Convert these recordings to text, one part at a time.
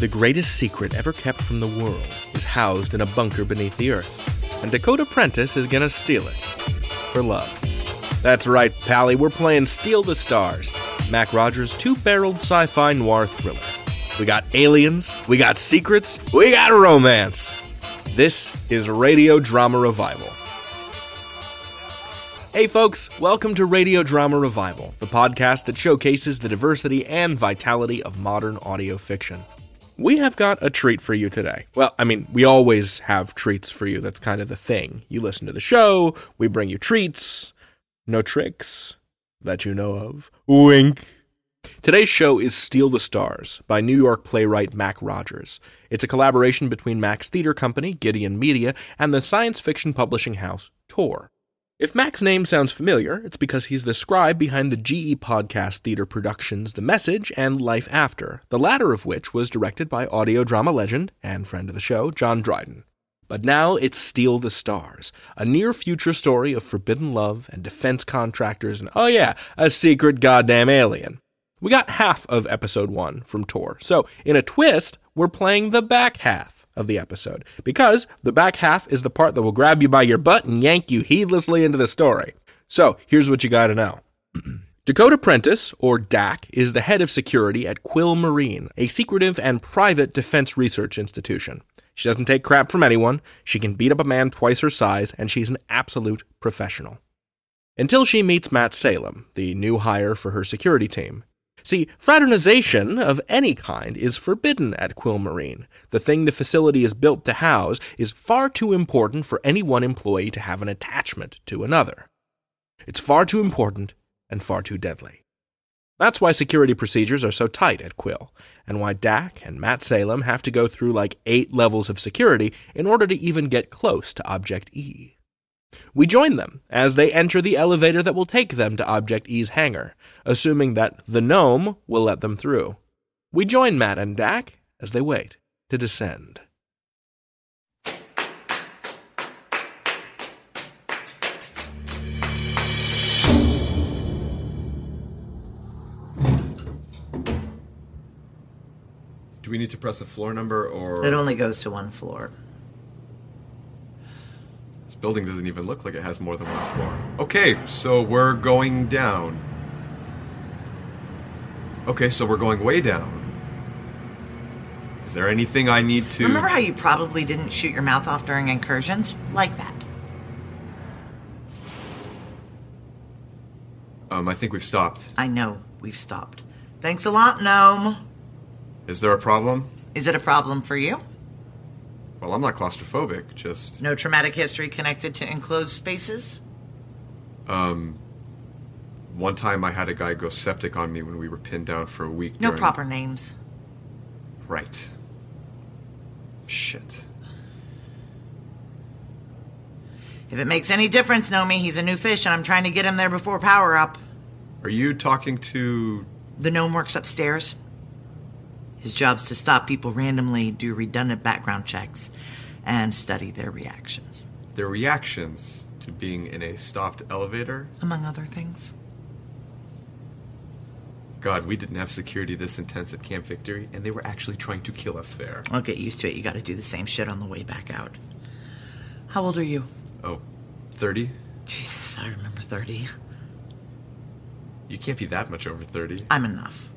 the greatest secret ever kept from the world is housed in a bunker beneath the earth, and Dakota Prentiss is gonna steal it. For love. That's right, Pally, we're playing Steal the Stars, Mac Rogers' two barreled sci fi noir thriller. We got aliens, we got secrets, we got romance. This is Radio Drama Revival. Hey, folks, welcome to Radio Drama Revival, the podcast that showcases the diversity and vitality of modern audio fiction. We have got a treat for you today. Well, I mean, we always have treats for you. That's kind of the thing. You listen to the show, we bring you treats. No tricks that you know of. Wink. Today's show is Steal the Stars by New York playwright Mac Rogers. It's a collaboration between Mac's theater company, Gideon Media, and the science fiction publishing house, Tor. If Mac's name sounds familiar, it's because he's the scribe behind the GE podcast theater productions The Message and Life After, the latter of which was directed by audio drama legend and friend of the show, John Dryden. But now it's Steal the Stars, a near future story of forbidden love and defense contractors and, oh yeah, a secret goddamn alien. We got half of episode one from Tor, so in a twist, we're playing the back half of the episode because the back half is the part that will grab you by your butt and yank you heedlessly into the story. So here's what you gotta know. Dakota Prentiss, or Dak, is the head of security at Quill Marine, a secretive and private defense research institution. She doesn't take crap from anyone, she can beat up a man twice her size, and she's an absolute professional. Until she meets Matt Salem, the new hire for her security team. See, fraternization of any kind is forbidden at Quill Marine. The thing the facility is built to house is far too important for any one employee to have an attachment to another. It's far too important and far too deadly. That's why security procedures are so tight at Quill, and why Dak and Matt Salem have to go through like eight levels of security in order to even get close to Object E. We join them as they enter the elevator that will take them to Object E's hangar, assuming that the gnome will let them through. We join Matt and Dak as they wait to descend. Do we need to press a floor number or It only goes to one floor. Building doesn't even look like it has more than one floor. Okay, so we're going down. Okay, so we're going way down. Is there anything I need to Remember how you probably didn't shoot your mouth off during incursions? Like that. Um, I think we've stopped. I know, we've stopped. Thanks a lot, Gnome. Is there a problem? Is it a problem for you? Well, I'm not claustrophobic, just No traumatic history connected to enclosed spaces? um one time I had a guy go septic on me when we were pinned down for a week. No during- proper names. Right. Shit. If it makes any difference, Nomi, he's a new fish and I'm trying to get him there before power up. Are you talking to The gnome works upstairs. His job's to stop people randomly, do redundant background checks, and study their reactions, their reactions to being in a stopped elevator? among other things. God, we didn't have security this intense at Camp Victory, and they were actually trying to kill us there. I'll get used to it. You gotta do the same shit on the way back out. How old are you? Oh, 30? Jesus, I remember 30. You can't be that much over 30. I'm enough.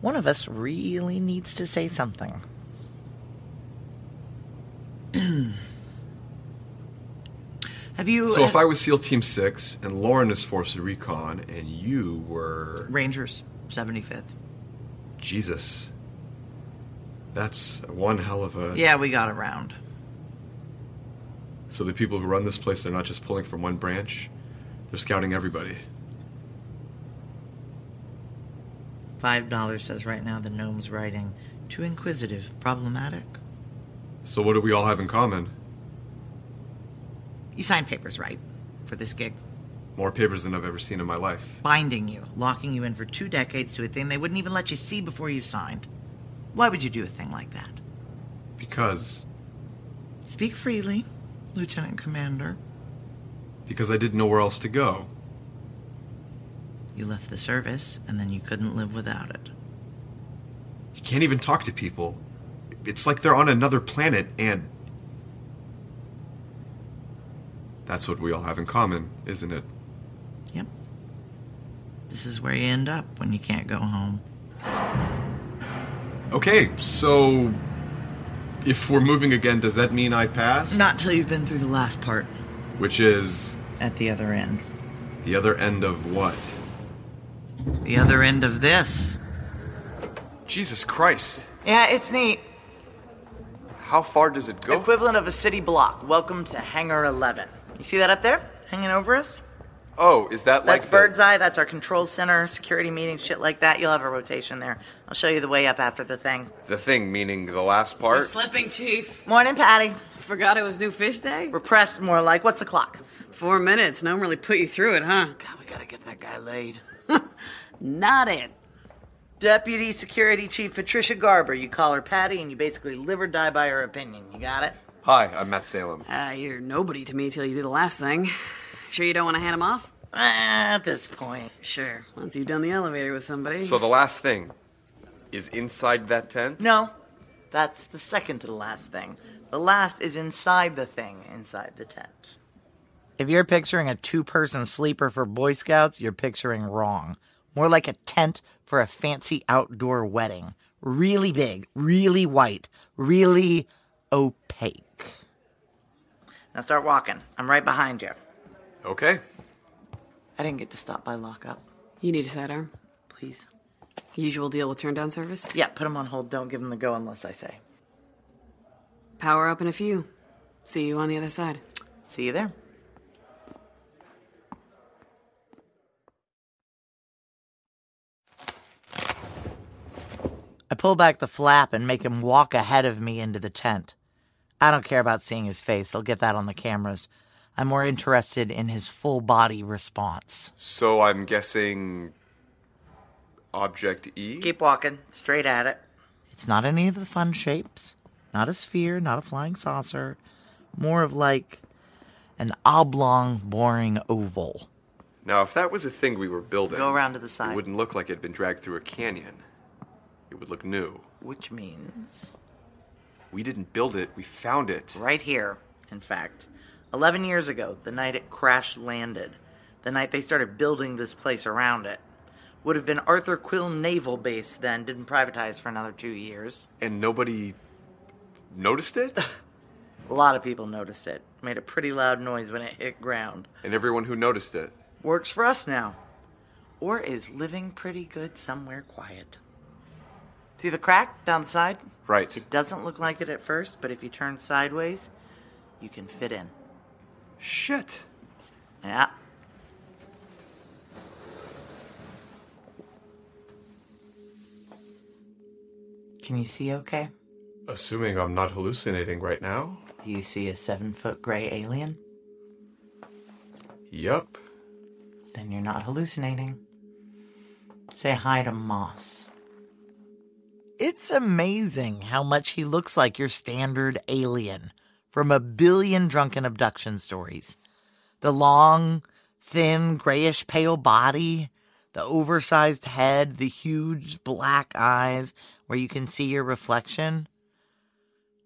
One of us really needs to say something. Have you. So if I was SEAL Team 6, and Lauren is Force Recon, and you were. Rangers, 75th. Jesus. That's one hell of a. Yeah, we got around. So the people who run this place, they're not just pulling from one branch, they're scouting everybody. $5 says right now the gnome's writing. Too inquisitive, problematic. So what do we all have in common? You signed papers, right? For this gig. More papers than I've ever seen in my life. Binding you, locking you in for two decades to a thing they wouldn't even let you see before you signed. Why would you do a thing like that? Because. Speak freely, Lieutenant Commander. Because I didn't know where else to go. You left the service, and then you couldn't live without it. You can't even talk to people. It's like they're on another planet, and. That's what we all have in common, isn't it? Yep. This is where you end up when you can't go home. Okay, so. If we're moving again, does that mean I pass? Not till you've been through the last part Which is at the other end. the other end of what? The other end of this. Jesus Christ. Yeah, it's neat. How far does it go? Equivalent of a city block. Welcome to Hangar 11. You see that up there? Hanging over us? oh, is that like That's like. Bird's Eye. That's our control center, security meeting, shit like that. You'll have a rotation there. I'll show you the way up after the thing. The thing, meaning the last You're part? slipping, Chief. Morning, Patty. Forgot it was New Fish Day? Repressed, more like. What's the clock? Four minutes. No one really put you through it, huh? God, we gotta get that guy laid. Not it. Deputy Security Chief Patricia Garber. You call her Patty, and you basically live or die by her opinion. You got it? Hi, I'm Matt Salem. Uh, you're nobody to me till you do the last thing. Sure you don't want to hand him off? At this point. Sure. Once you've done the elevator with somebody. So the last thing is inside that tent? No, that's the second to the last thing. The last is inside the thing, inside the tent. If you're picturing a two person sleeper for Boy Scouts, you're picturing wrong. More like a tent for a fancy outdoor wedding. Really big, really white, really opaque. Now start walking. I'm right behind you. Okay. I didn't get to stop by lockup. you need a sidearm. Please. Usual deal with turn down service. Yeah, put them on hold. Don't give them the go unless I say. Power up in a few. See you on the other side. See you there. I pull back the flap and make him walk ahead of me into the tent. I don't care about seeing his face, they'll get that on the cameras. I'm more interested in his full body response. So I'm guessing. Object E? Keep walking, straight at it. It's not any of the fun shapes. Not a sphere, not a flying saucer. More of like an oblong, boring oval. Now, if that was a thing we were building, Go around to the side. it wouldn't look like it had been dragged through a canyon. It would look new. Which means We didn't build it, we found it. right here, in fact. 11 years ago, the night it crash landed, the night they started building this place around it. Would have been Arthur Quill Naval Base then, didn't privatize for another two years. And nobody noticed it? A lot of people noticed it. Made a pretty loud noise when it hit ground. and everyone who noticed it. Works for us now. Or is living pretty good somewhere quiet. See the crack down the side? Right. It doesn't look like it at first, but if you turn sideways, you can fit in. Shit. Yeah. Can you see okay? Assuming I'm not hallucinating right now. Do you see a seven foot gray alien? Yup. Then you're not hallucinating. Say hi to Moss. It's amazing how much he looks like your standard alien from a billion drunken abduction stories. The long, thin, grayish pale body, the oversized head, the huge black eyes where you can see your reflection.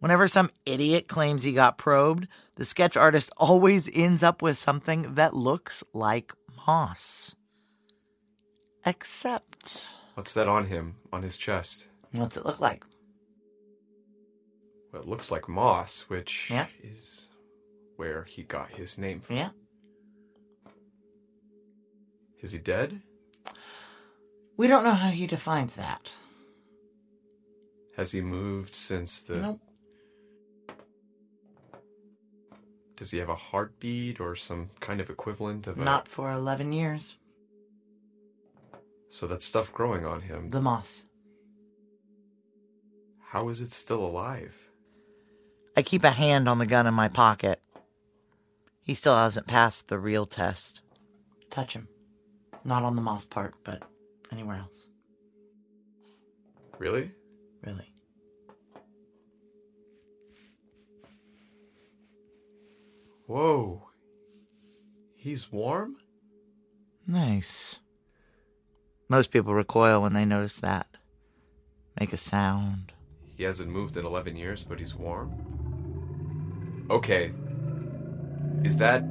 Whenever some idiot claims he got probed, the sketch artist always ends up with something that looks like moss. Except, What's that on him, on his chest? What's it look like? Well, it looks like moss, which Yeah. is where he got his name from. Yeah? Is he dead? We don't know how he defines that. Has he moved since the. Nope. Does he have a heartbeat or some kind of equivalent of a. Not for 11 years. So that stuff growing on him. The moss. How is it still alive? I keep a hand on the gun in my pocket. He still hasn't passed the real test. Touch him. Not on the moss part, but anywhere else. Really? Really. Whoa. He's warm? Nice. Most people recoil when they notice that. make a sound. He hasn't moved in 11 years, but he's warm. Okay. Is that.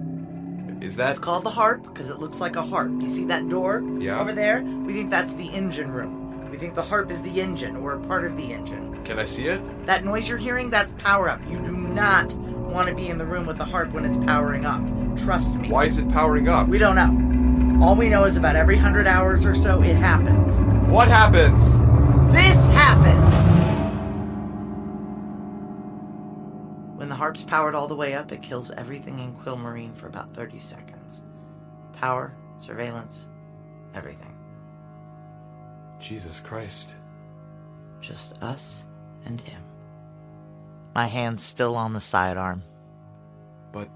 Is that. It's called the harp because it looks like a harp. You see that door Yeah. over there? We think that's the engine room. We think the harp is the engine or a part of the engine. Can I see it? That noise you're hearing, that's power up. You do not want to be in the room with the harp when it's powering up. Trust me. Why is it powering up? We don't know. All we know is about every hundred hours or so it happens. What happens? This happens! Powered all the way up, it kills everything in Quill Marine for about 30 seconds. Power, surveillance, everything. Jesus Christ. Just us and him. My hand's still on the sidearm. But.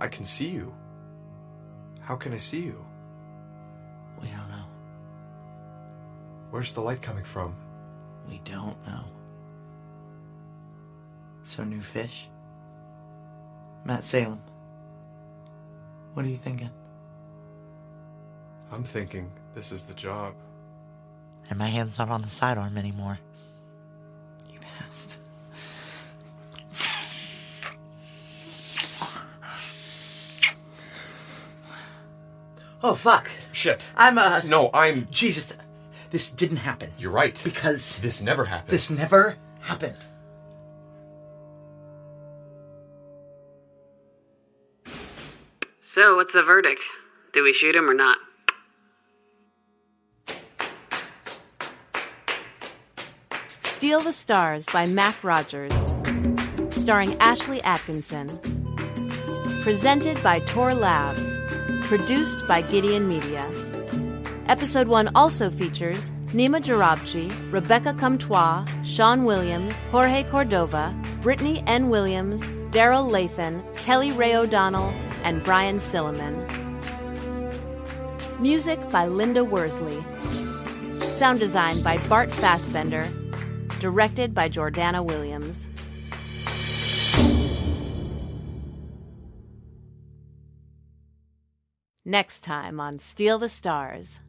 I can see you. How can I see you? We don't know. Where's the light coming from? We don't know. So, new fish? Matt Salem. What are you thinking? I'm thinking this is the job. And my hand's not on the sidearm anymore. You passed. Oh, fuck. Shit. I'm, uh. No, I'm. Jesus. This didn't happen. You're right. Because This never happened. this never happened. So, what's the verdict? Do we shoot him or not? Steal the Stars by Mac Rogers. Starring Ashley Atkinson. Presented by Tor Labs. Produced by Gideon Media. Episode 1 also features Neimah Djourabchi, Rebecca Comtois, Sean Williams, Jorge Cordova, Brittany N. Williams, Daryl Lathon, Kelley Rae O'Donnell, and Brian Silliman. Music by Linda Worsley. Sound design by Bart Fasbender. Directed by Jordana Williams. Next time on Steal the Stars.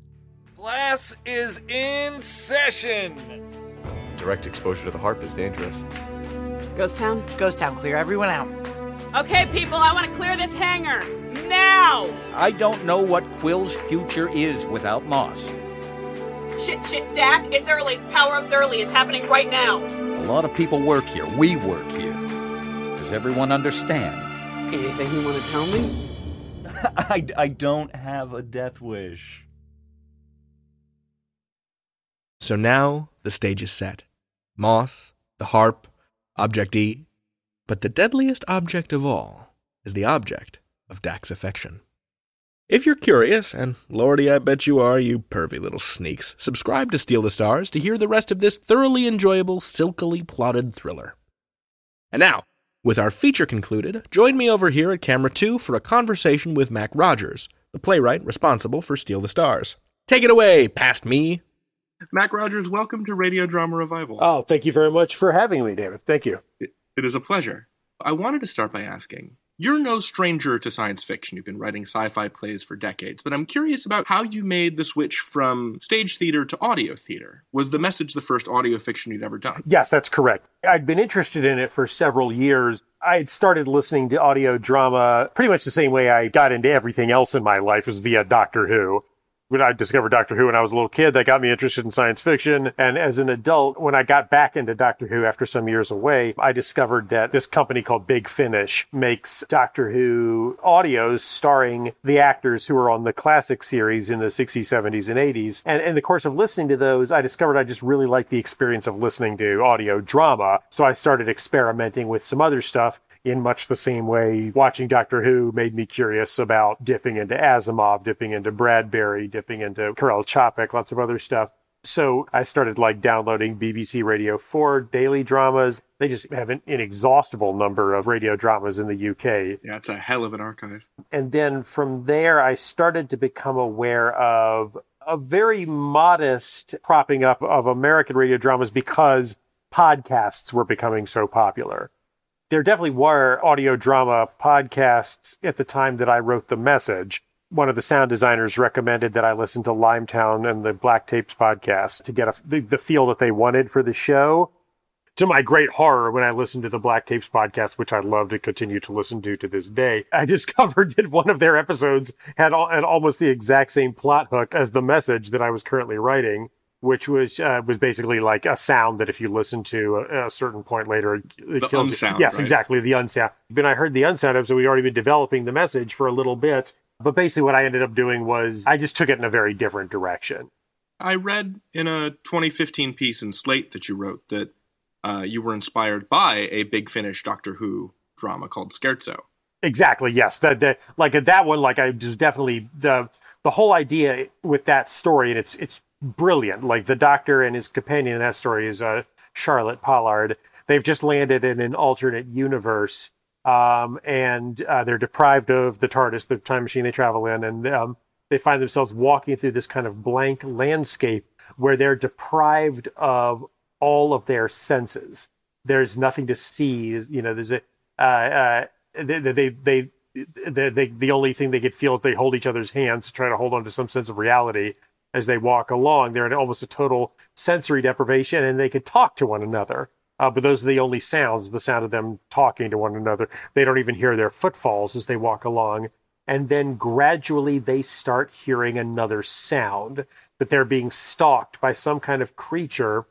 Class is in session. Direct exposure to the harp is dangerous. Ghost Town? Ghost Town, clear everyone out. Okay, people, I want to clear this hangar. Now! I don't know what Quill's future is without Moss. Shit, shit, Dak, it's early. Power up's early. It's happening right now. A lot of people work here. We work here. Does everyone understand? Anything you want to tell me? I, I don't have a death wish. So now the stage is set. Moss, the harp, Object E. But the deadliest object of all is the object of Dak's affection. If you're curious, and lordy, I bet you are, you pervy little sneaks, subscribe to Steal the Stars to hear the rest of this thoroughly enjoyable, silkily plotted thriller. And now, with our feature concluded, join me over here at Camera 2 for a conversation with Mac Rogers, the playwright responsible for Steal the Stars. Take it away, past me. Mac Rogers, welcome to Radio Drama Revival. Oh, thank you very much for having me, David. Thank you. It is a pleasure. I wanted to start by asking you're no stranger to science fiction. You've been writing sci fi plays for decades, but I'm curious about how you made the switch from stage theater to audio theater. Was the message the first audio fiction you'd ever done? Yes, that's correct. I'd been interested in it for several years. I had started listening to audio drama pretty much the same way I got into everything else in my life was via Doctor Who. When I discovered Doctor Who when I was a little kid, that got me interested in science fiction. And as an adult, when I got back into Doctor Who after some years away, I discovered that this company called Big Finish makes Doctor Who audios starring the actors who were on the classic series in the 60s, 70s, and 80s. And in the course of listening to those, I discovered I just really liked the experience of listening to audio drama. So I started experimenting with some other stuff in much the same way watching Doctor Who made me curious about dipping into Asimov, dipping into Bradbury, dipping into Karel Čapek, lots of other stuff. So I started like downloading BBC Radio 4 daily dramas. They just have an inexhaustible number of radio dramas in the UK. Yeah, it's a hell of an archive. And then from there, I started to become aware of a very modest propping up of American radio dramas because podcasts were becoming so popular there definitely were audio drama podcasts at the time that I wrote the message. one of the sound designers recommended that I listen to Limetown and the Black Tapes podcast to get a, the, the feel that they wanted for the show. To my great horror, when I listened to the Black Tapes podcast, which I love to continue to listen to to this day, I discovered that one of their episodes had, al- had almost the exact same plot hook as the message that I was currently writing which was uh, was basically like a sound that if you listen to a, a certain point later, it, The kills you. unsound, Yes, right? exactly the unsound. When I heard the unsound episode, we'd already been developing the message for a little bit. But basically, what I ended up doing was I just took it in a very different direction. I read in a 2015 piece in Slate that you wrote that uh, you were inspired by a Big Finish Doctor Who drama called Scherzo. Exactly. Yes. That that like that one. Like I just definitely the the whole idea with that story, and it's it's brilliant. Like the Doctor and his companion in that story is uh, Charlotte Pollard. They've just landed in an alternate universe, um, and uh, they're deprived of the TARDIS, the time machine they travel in, and um, they find themselves walking through this kind of blank landscape where they're deprived of all of their senses. There's nothing to see. You know, there's a uh, uh, they, they they they the only thing they could feel is they hold each other's hands to try to hold on to some sense of reality as they walk along. They're in almost a total sensory deprivation, and they could talk to one another. Uh, but those are the only sounds the sound of them talking to one another. They don't even hear their footfalls as they walk along. And then gradually they start hearing another sound that they're being stalked by some kind of creature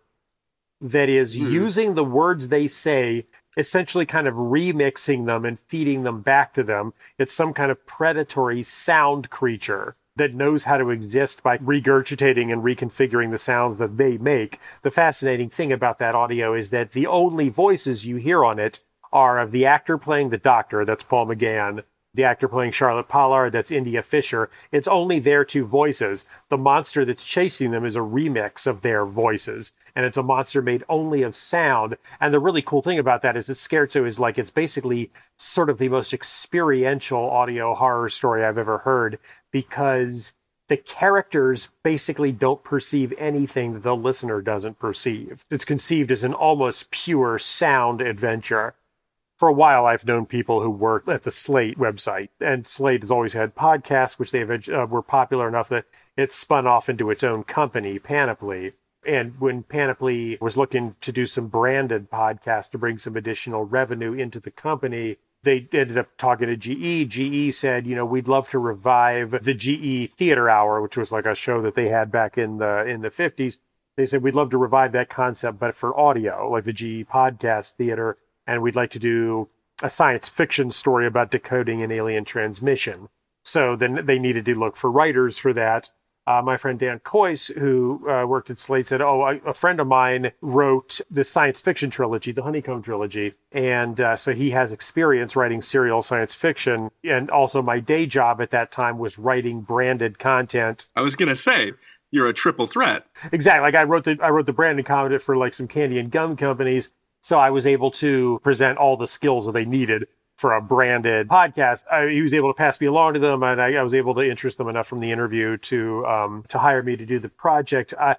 that is using the words they say, essentially kind of remixing them and feeding them back to them. It's some kind of predatory sound creature that knows how to exist by regurgitating and reconfiguring the sounds that they make. The fascinating thing about that audio is that the only voices you hear on it are of the actor playing the doctor, that's Paul McGann, the actor playing Charlotte Pollard, that's India Fisher. It's only their two voices. The monster that's chasing them is a remix of their voices, and it's a monster made only of sound. And the really cool thing about that is that Scherzo is like, it's basically sort of the most experiential audio horror story I've ever heard because the characters basically don't perceive anything the listener doesn't perceive. It's conceived as an almost pure sound adventure for a while, I've known people who work at the Slate website, and Slate has always had podcasts, which they uh, were popular enough that it spun off into its own company, Panoply. And when Panoply was looking to do some branded podcasts to bring some additional revenue into the company, they ended up talking to GE. GE said, you know, we'd love to revive the GE Theater Hour, which was like a show that they had back in the in the 50s. They said we'd love to revive that concept, but for audio, like the GE Podcast Theater and we'd like to do a science fiction story about decoding an alien transmission. So then they needed to look for writers for that. Uh, my friend Dan Kois, who uh, worked at Slate, said, "Oh, I, a friend of mine wrote the science fiction trilogy, the Honeycomb trilogy, and uh, so he has experience writing serial science fiction. And also, my day job at that time was writing branded content. I was going to say, you're a triple threat. Exactly. Like I wrote the I wrote the branded content for like some candy and gum companies, so I was able to present all the skills that they needed for a branded podcast. I, he was able to pass me along to them, and I, I was able to interest them enough from the interview to um, to hire me to do the project. I,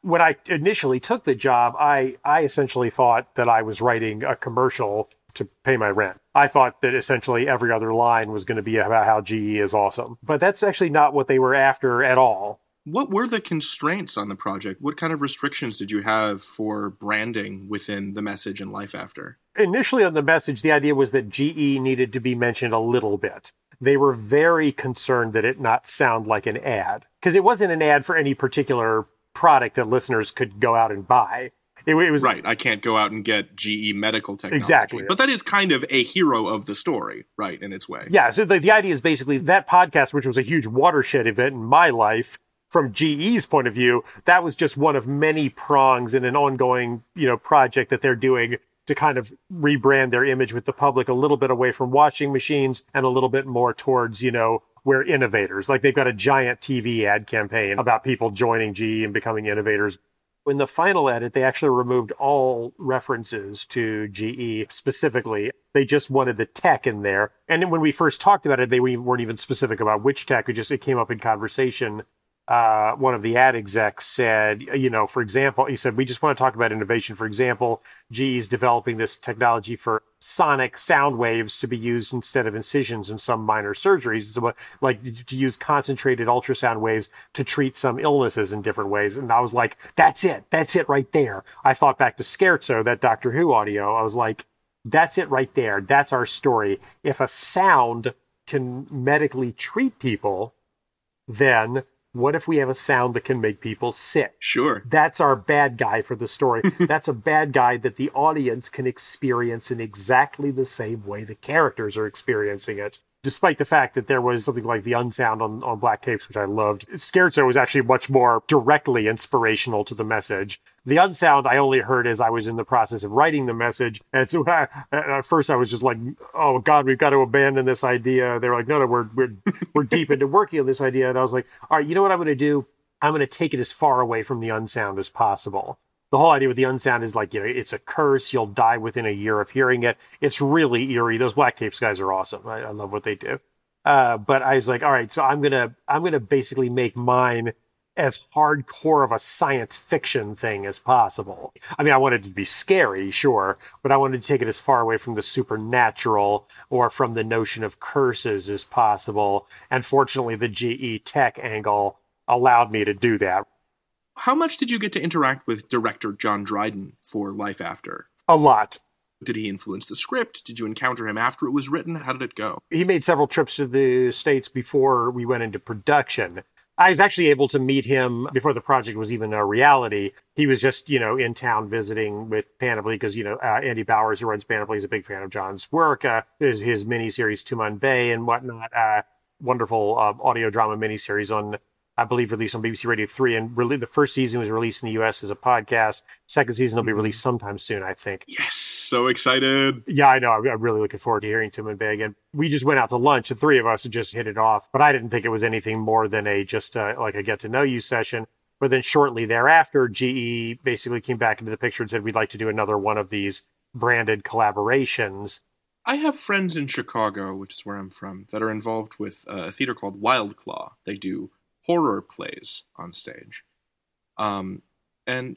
when I initially took the job, I I essentially thought that I was writing a commercial to pay my rent. I thought that essentially every other line was going to be about how GE is awesome, but that's actually not what they were after at all. What were the constraints on the project? What kind of restrictions did you have for branding within the message and life after? initially on the message, the idea was that GE needed to be mentioned a little bit. They were very concerned that it not sound like an ad because it wasn't an ad for any particular product that listeners could go out and buy. It, it was right. I can't go out and get GE medical technology. Exactly. But that is kind of a hero of the story, right, in its way. Yeah. So the, the idea is basically that podcast, which was a huge watershed event in my life, from GE's point of view, that was just one of many prongs in an ongoing, you know, project that they're doing to kind of rebrand their image with the public a little bit away from washing machines and a little bit more towards, you know, we're innovators. Like they've got a giant TV ad campaign about people joining GE and becoming innovators. In the final edit, they actually removed all references to GE specifically. They just wanted the tech in there. And when we first talked about it, they weren't even specific about which tech. It just it came up in conversation uh, one of the ad execs said, you know, for example, he said, we just want to talk about innovation. For example, GE is developing this technology for sonic sound waves to be used instead of incisions in some minor surgeries. So, like to use concentrated ultrasound waves to treat some illnesses in different ways. And I was like, that's it. That's it right there. I thought back to Scherzo, that Doctor Who audio. I was like, that's it right there. That's our story. If a sound can medically treat people, then what if we have a sound that can make people sick? Sure. That's our bad guy for the story. That's a bad guy that the audience can experience in exactly the same way the characters are experiencing it despite the fact that there was something like the unsound on, on Black tapes which I loved. Scherzo was actually much more directly inspirational to the message. The unsound I only heard as I was in the process of writing the message. And so at first I was just like, oh God, we've got to abandon this idea. They were like, no, no, we're, we're, we're deep into working on this idea. And I was like, all right, you know what I'm going to do? I'm going to take it as far away from the unsound as possible the whole idea with the unsound is like you know it's a curse. You'll die within a year of hearing it. It's really eerie. Those black tapes guys are awesome. I, I love what they do. Uh, but i was like all right so i'm gonna i'm gonna basically make mine as hardcore of a science fiction thing as possible. I mean i wanted to be scary sure but i wanted to take it as far away from the supernatural or from the notion of curses as possible. And fortunately the ge tech angle allowed me to do that how much did you get to interact with director John Dryden for Life After? A lot. Did he influence the script? Did you encounter him after it was written? How did it go? He made several trips to the States before we went into production. I was actually able to meet him before the project was even a reality. He was just, you know, in town visiting with Panoply because, you know, uh, Andy Bowers, who runs Panoply, is a big fan of John's work. Uh, his, his miniseries Tumanbay and whatnot. Uh, wonderful uh, audio drama miniseries on I believe, released on BBC Radio 3. And really, the first season was released in the US as a podcast. Second season will be mm-hmm. released sometime soon, I think. Yes, so excited. Yeah, I know. I'm, really looking forward to hearing Tim and Tumanbay again. We just went out to lunch, the three of us, and just hit it off. But I didn't think it was anything more than a just uh, like a get to know you session. But then shortly thereafter, GE basically came back into the picture and said, we'd like to do another one of these branded collaborations. I have friends in Chicago, which is where I'm from, that are involved with a theater called Wild Claw. They do horror plays on stage. Um, and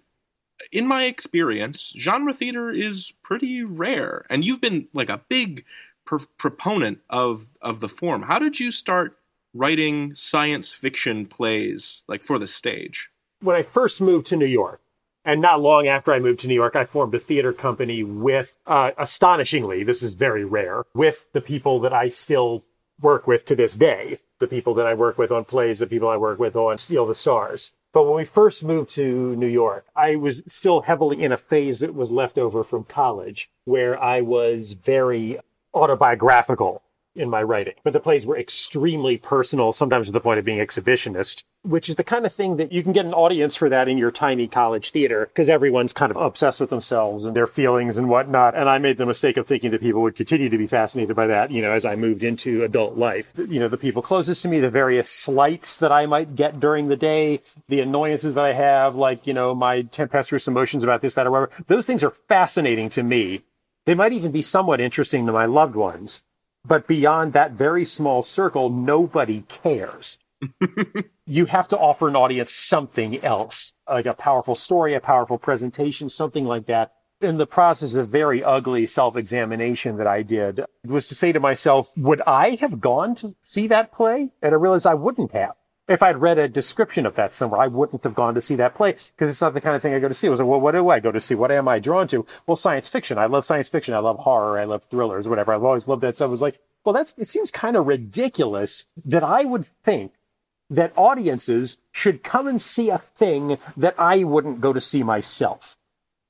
in my experience, genre theater is pretty rare. And you've been like a big pr- proponent of of the form. How did you start writing science fiction plays like for the stage? When I first moved to New York, and not long after I moved to New York, I formed a theater company with, uh, astonishingly, this is very rare, with the people that I still work with to this day the people that I work with on plays, the people I work with on Steal the Stars. But when we first moved to New York, I was still heavily in a phase that was left over from college where I was very autobiographical in my writing. But the plays were extremely personal, sometimes to the point of being exhibitionist, which is the kind of thing that you can get an audience for that in your tiny college theater because everyone's kind of obsessed with themselves and their feelings and whatnot. And I made the mistake of thinking that people would continue to be fascinated by that, you know, as I moved into adult life. You know, the people closest to me, the various slights that I might get during the day, the annoyances that I have, like, you know, my tempestuous emotions about this, that, or whatever, those things are fascinating to me. They might even be somewhat interesting to my loved ones but beyond that very small circle, nobody cares. you have to offer an audience something else, like a powerful story, a powerful presentation, something like that. In the process of very ugly self examination that I did, was to say to myself, would I have gone to see that play? And I realized I wouldn't have if I'd read a description of that somewhere, I wouldn't have gone to see that play because it's not the kind of thing I go to see. I was like, well, what do I go to see? What am I drawn to? Well, science fiction. I love science fiction. I love horror. I love thrillers, whatever. I've always loved that stuff. I was like, well, that's, it seems kind of ridiculous that I would think that audiences should come and see a thing that I wouldn't go to see myself.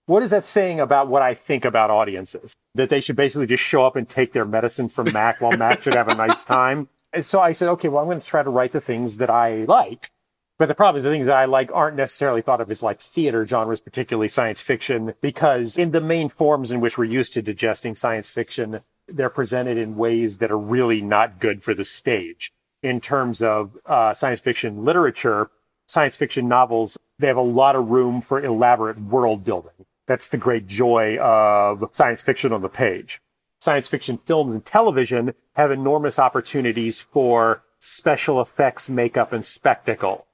What is that saying about what I think about audiences? That they should basically just show up and take their medicine from Mac while Mac should have a nice time? So I said, okay, well, I'm going to try to write the things that I like. But the problem is the things that I like aren't necessarily thought of as like theater genres, particularly science fiction, because in the main forms in which we're used to digesting science fiction, they're presented in ways that are really not good for the stage. In terms of uh, science fiction literature, science fiction novels, they have a lot of room for elaborate world building. That's the great joy of science fiction on the page science fiction films and television have enormous opportunities for special effects, makeup, and spectacle.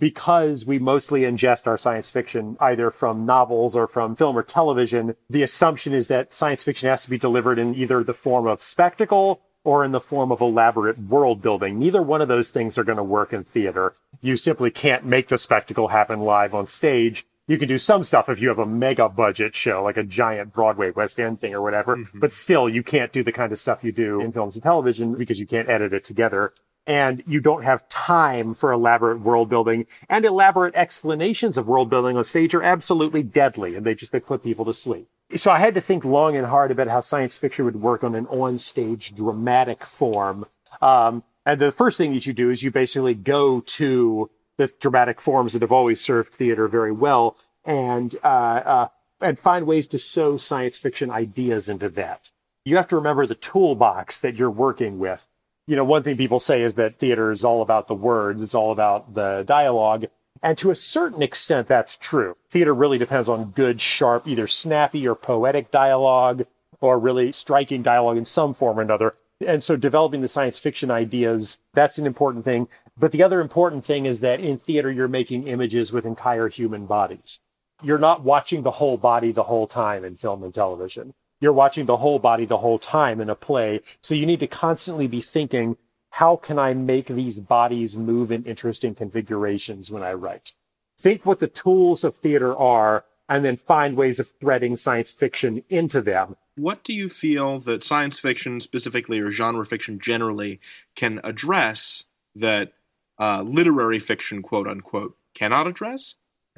because we mostly ingest our science fiction either from novels or from film or television, the assumption is that science fiction has to be delivered in either the form of spectacle or in the form of elaborate world building. Neither one of those things are going to work in theater. You simply can't make the spectacle happen live on stage. You can do some stuff if you have a mega budget show, like a giant Broadway West End thing or whatever, mm-hmm. but still you can't do the kind of stuff you do in films and television because you can't edit it together. And you don't have time for elaborate world building and elaborate explanations of world building on stage are absolutely deadly and they just they put people to sleep. So i had to think long and hard about how science fiction would work on an on-stage dramatic form. Um, and the first thing that you do is you basically go to the dramatic forms that have always served theater very well and uh, uh, and find ways to sew science fiction ideas into that you have to remember the toolbox that you're working with you know, one thing people say is that theater is all about the words, it's all about the dialogue. And to a certain extent, that's true. Theater really depends on good, sharp, either snappy or poetic dialogue or really striking dialogue in some form or another. And so developing the science fiction ideas, that's an important thing. But the other important thing is that in theater, you're making images with entire human bodies. You're not watching the whole body the whole time in film and television you're watching the whole body the whole time in a play. So you need to constantly be thinking, how can I make these bodies move in interesting configurations when I write? Think what the tools of theater are and then find ways of threading science fiction into them. What do you feel that science fiction specifically or genre fiction generally can address that uh, literary fiction, quote unquote, cannot address?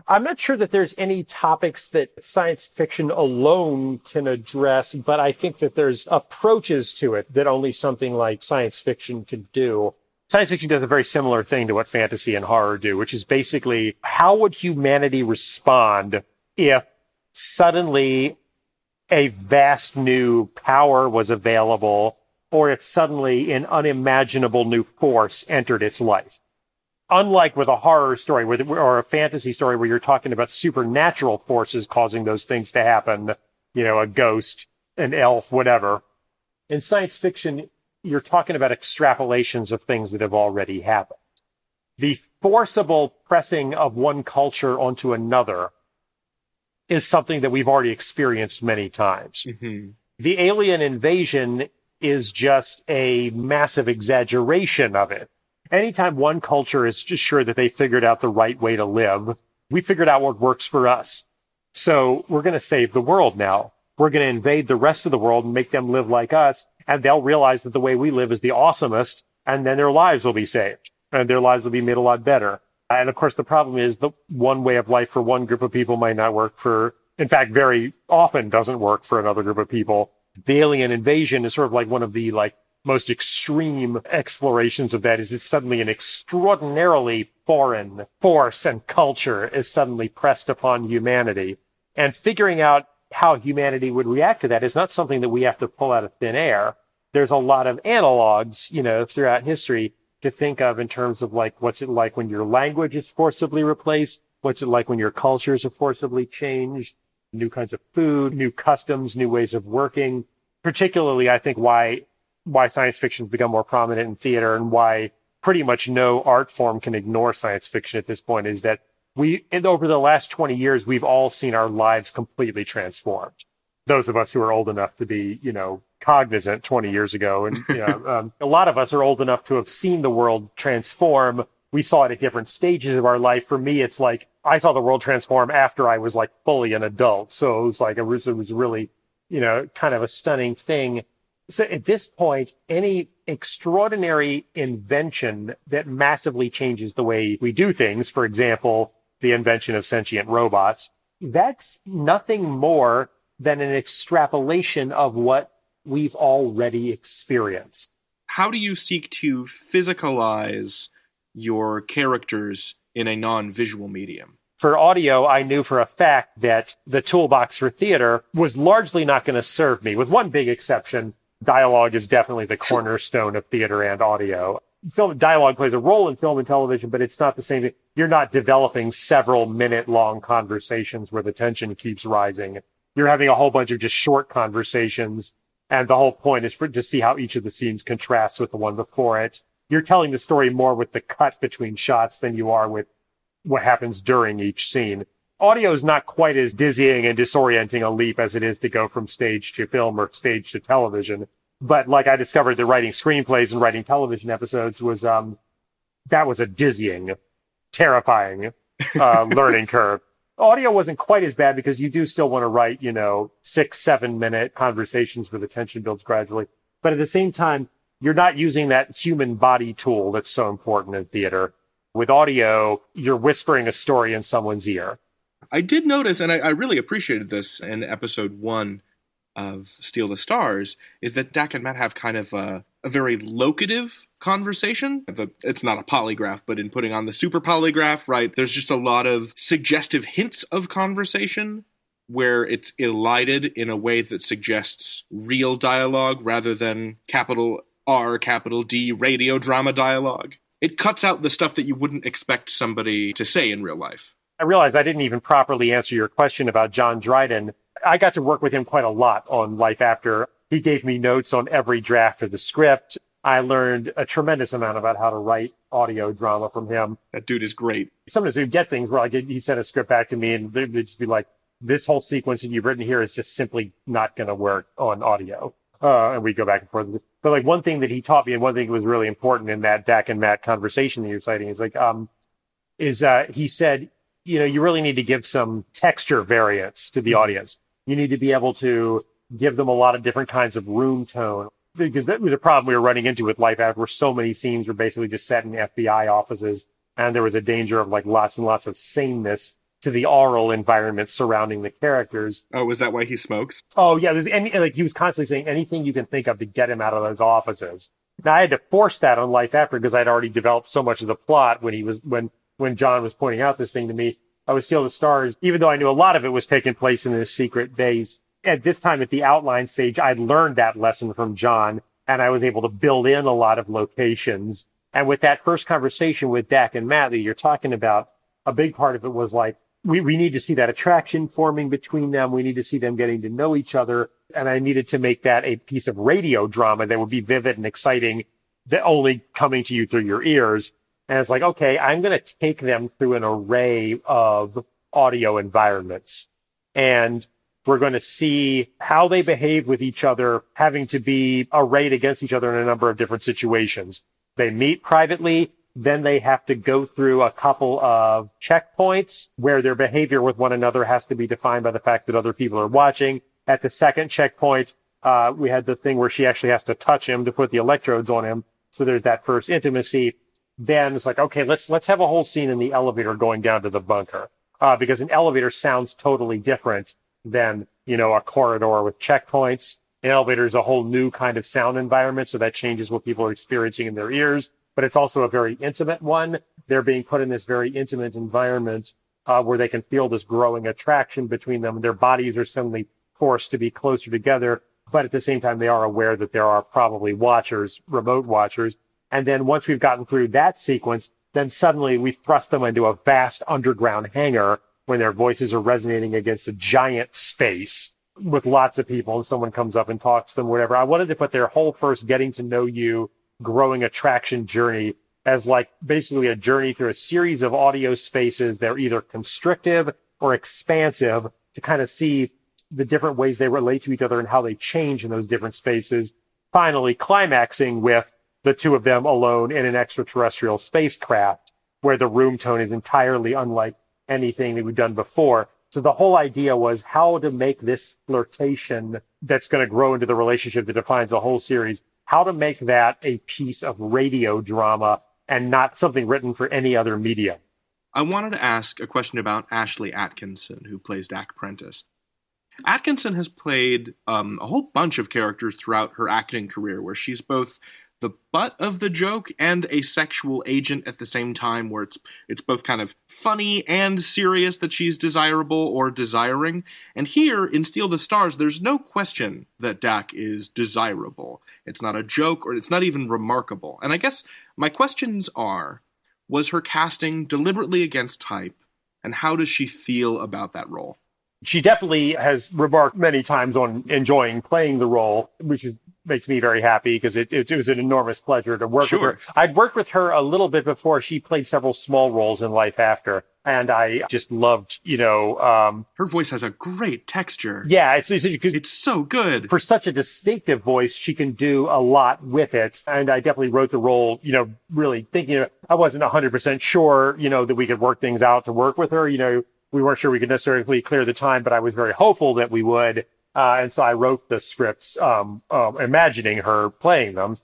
I'm not sure that there's any topics that science fiction alone can address, but I think that there's approaches to it that only something like science fiction can do. Science fiction does a very similar thing to what fantasy and horror do, which is basically how would humanity respond if suddenly a vast new power was available or if suddenly an unimaginable new force entered its life? Unlike with a horror story or a fantasy story where you're talking about supernatural forces causing those things to happen, you know, a ghost, an elf, whatever. In science fiction, you're talking about extrapolations of things that have already happened. The forcible pressing of one culture onto another is something that we've already experienced many times. Mm-hmm. The alien invasion is just a massive exaggeration of it anytime one culture is just sure that they figured out the right way to live, we figured out what works for us. So we're going to save the world now. We're going to invade the rest of the world and make them live like us. And they'll realize that the way we live is the awesomest. And then their lives will be saved and their lives will be made a lot better. And of course, the problem is the one way of life for one group of people might not work for, in fact, very often doesn't work for another group of people. The alien invasion is sort of like one of the like most extreme explorations of that is that suddenly an extraordinarily foreign force and culture is suddenly pressed upon humanity. And figuring out how humanity would react to that is not something that we have to pull out of thin air. There's a lot of analogs, you know, throughout history to think of in terms of like, what's it like when your language is forcibly replaced? What's it like when your cultures are forcibly changed? New kinds of food, new customs, new ways of working. Particularly, I think why why science fiction has become more prominent in theater and why pretty much no art form can ignore science fiction at this point is that we, over the last 20 years, we've all seen our lives completely transformed. Those of us who are old enough to be, you know, cognizant 20 years ago. And, you know, um, a lot of us are old enough to have seen the world transform. We saw it at different stages of our life. For me, it's like I saw the world transform after I was like fully an adult. So it was like, it was, it was really, you know, kind of a stunning thing. So at this point, any extraordinary invention that massively changes the way we do things, for example, the invention of sentient robots, that's nothing more than an extrapolation of what we've already experienced. How do you seek to physicalize your characters in a non visual medium? For audio, I knew for a fact that the toolbox for theater was largely not going to serve me, with one big exception dialogue is definitely the cornerstone of theater and audio. Film dialogue plays a role in film and television, but it's not the same. You're not developing several minute long conversations where the tension keeps rising. You're having a whole bunch of just short conversations. And the whole point is for to see how each of the scenes contrasts with the one before it. You're telling the story more with the cut between shots than you are with what happens during each scene. Audio is not quite as dizzying and disorienting a leap as it is to go from stage to film or stage to television. But like I discovered that writing screenplays and writing television episodes was, um, that was a dizzying, terrifying, uh, learning curve. Audio wasn't quite as bad because you do still want to write, you know, six, seven minute conversations where the tension builds gradually. But at the same time, you're not using that human body tool that's so important in theater. With audio, you're whispering a story in someone's ear. I did notice, and I, I really appreciated this in episode one of Steal the Stars, is that Dak and Matt have kind of a, a very locative conversation. The, it's not a polygraph, but in putting on the super polygraph, right, there's just a lot of suggestive hints of conversation where it's elided in a way that suggests real dialogue rather than capital R, capital D, radio drama dialogue. It cuts out the stuff that you wouldn't expect somebody to say in real life. I realize I didn't even properly answer your question about John Dryden. I got to work with him quite a lot on Life After. He gave me notes on every draft of the script. I learned a tremendous amount about how to write audio drama from him. That dude is great. Sometimes he'd get things where like he sent a script back to me and they'd just be like, this whole sequence that you've written here is just simply not going to work on audio. Uh, and we go back and forth. But like one thing that he taught me and one thing that was really important in that Dak and Matt conversation that you're citing is like, um, is, uh, he said, you know, you really need to give some texture variance to the audience. You need to be able to give them a lot of different kinds of room tone because that was a problem we were running into with Life After, where so many scenes were basically just set in FBI offices, and there was a danger of like lots and lots of sameness to the aural environment surrounding the characters. Oh, was that why he smokes? Oh yeah, there's any like he was constantly saying anything you can think of to get him out of those offices. Now I had to force that on Life After because I'd already developed so much of the plot when he was when when John was pointing out this thing to me. I was Steal the Stars, even though I knew a lot of it was taking place in this secret base at this time at the outline stage, I'd learned that lesson from John and I was able to build in a lot of locations. And with that first conversation with Dak and Matt that you're talking about, a big part of it was like, we, we need to see that attraction forming between them. We need to see them getting to know each other. And I needed to make that a piece of radio drama that would be vivid and exciting, that only coming to you through your ears. And it's like, okay, I'm going to take them through an array of audio environments. And we're going to see how they behave with each other, having to be arrayed against each other in a number of different situations. They meet privately. Then they have to go through a couple of checkpoints where their behavior with one another has to be defined by the fact that other people are watching. At the second checkpoint, uh, we had the thing where she actually has to touch him to put the electrodes on him. So there's that first intimacy. Then it's like, okay, let's, let's have a whole scene in the elevator going down to the bunker. Uh, because an elevator sounds totally different than, you know, a corridor with checkpoints. An elevator is a whole new kind of sound environment. So that changes what people are experiencing in their ears, but it's also a very intimate one. They're being put in this very intimate environment, uh, where they can feel this growing attraction between them. Their bodies are suddenly forced to be closer together. But at the same time, they are aware that there are probably watchers, remote watchers. And then once we've gotten through that sequence, then suddenly we thrust them into a vast underground hangar when their voices are resonating against a giant space with lots of people and someone comes up and talks to them, whatever. I wanted to put their whole first getting to know you, growing attraction journey as like basically a journey through a series of audio spaces. They're either constrictive or expansive to kind of see the different ways they relate to each other and how they change in those different spaces. Finally, climaxing with the two of them alone in an extraterrestrial spacecraft where the room tone is entirely unlike anything that we've done before. So the whole idea was how to make this flirtation that's going to grow into the relationship that defines the whole series, how to make that a piece of radio drama and not something written for any other medium. I wanted to ask a question about Ashley Atkinson, who plays Dak Prentiss. Atkinson has played um, a whole bunch of characters throughout her acting career, where she's both the butt of the joke and a sexual agent at the same time where it's it's both kind of funny and serious that she's desirable or desiring. And here in steal the stars there's no question that dak is desirable. It's not a joke or it's not even remarkable. And i guess my questions are was her casting deliberately against type? And how does she feel about that role She definitely has remarked many times on enjoying playing the role, which is, makes me very happy because it, it, it was an enormous pleasure to work Sure. with her. I'd worked with her a little bit before. She played several small roles in Life After, and I just loved, you know, um, Her voice has a great texture. yeah, it's, it's, it's It's so good. for such a distinctive voice, she can do a lot with it. And I definitely wrote the role, you know, really thinking I wasn't 100% sure, you know, that we could work things out to work with her. You know, we weren't sure we could necessarily clear the time, but I was very hopeful that we would. Uh, and so I wrote the scripts, um, um, imagining her playing them.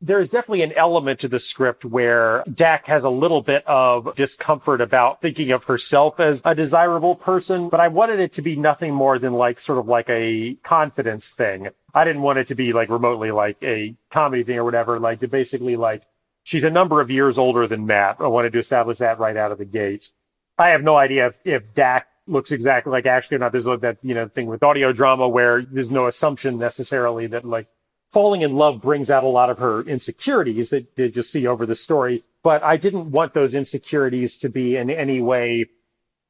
There's definitely an element to the script where Dak has a little bit of discomfort about thinking of herself as a desirable person, but I wanted it to be nothing more than like sort of like a confidence thing. I didn't want it to be like remotely like a comedy thing or whatever, like to basically like she's a number of years older than Matt. I wanted to establish that right out of the gate. I have no idea if, if Dak looks exactly like Ashley or not. There's like that, you know, thing with audio drama where there's no assumption necessarily that like falling in love brings out a lot of her insecurities that they just see over the story. But I didn't want those insecurities to be in any way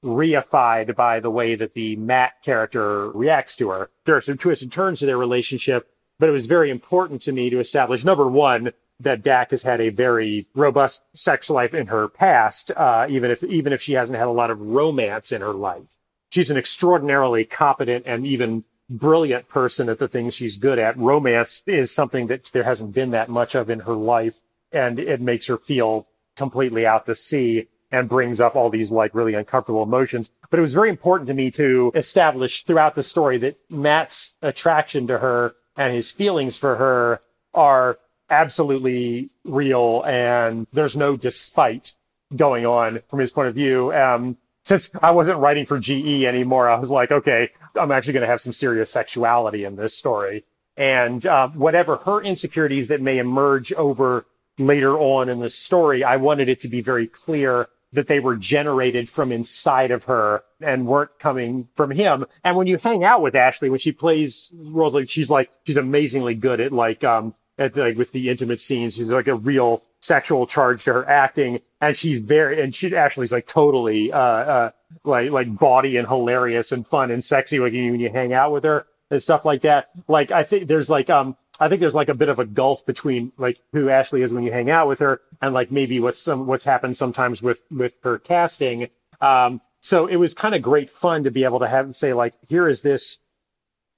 reified by the way that the Matt character reacts to her. There are some twists and turns to their relationship, but it was very important to me to establish number one, that Dak has had a very robust sex life in her past, uh, even if even if she hasn't had a lot of romance in her life. She's an extraordinarily competent and even brilliant person at the things she's good at. Romance is something that there hasn't been that much of in her life, and it makes her feel completely out to sea and brings up all these like really uncomfortable emotions. But it was very important to me to establish throughout the story that Matt's attraction to her and his feelings for her are absolutely real and there's no despite going on from his point of view. Um, since I wasn't writing for GE anymore, I was like, okay, I'm actually going to have some serious sexuality in this story. And uh, whatever her insecurities that may emerge over later on in the story, I wanted it to be very clear that they were generated from inside of her and weren't coming from him. And when you hang out with Ashley, when she plays roles like she's like she's amazingly good at like um at like with the intimate scenes. She's like a real sexual charge to her acting, and she's very and she Ashley's like totally uh uh like like bawdy and hilarious and fun and sexy you when you hang out with her and stuff like that. Like I think there's like um I think there's like a bit of a gulf between like who Ashley is when you hang out with her and like maybe what's some what's happened sometimes with with her casting. Um, so it was kind of great fun to be able to have and say like here is this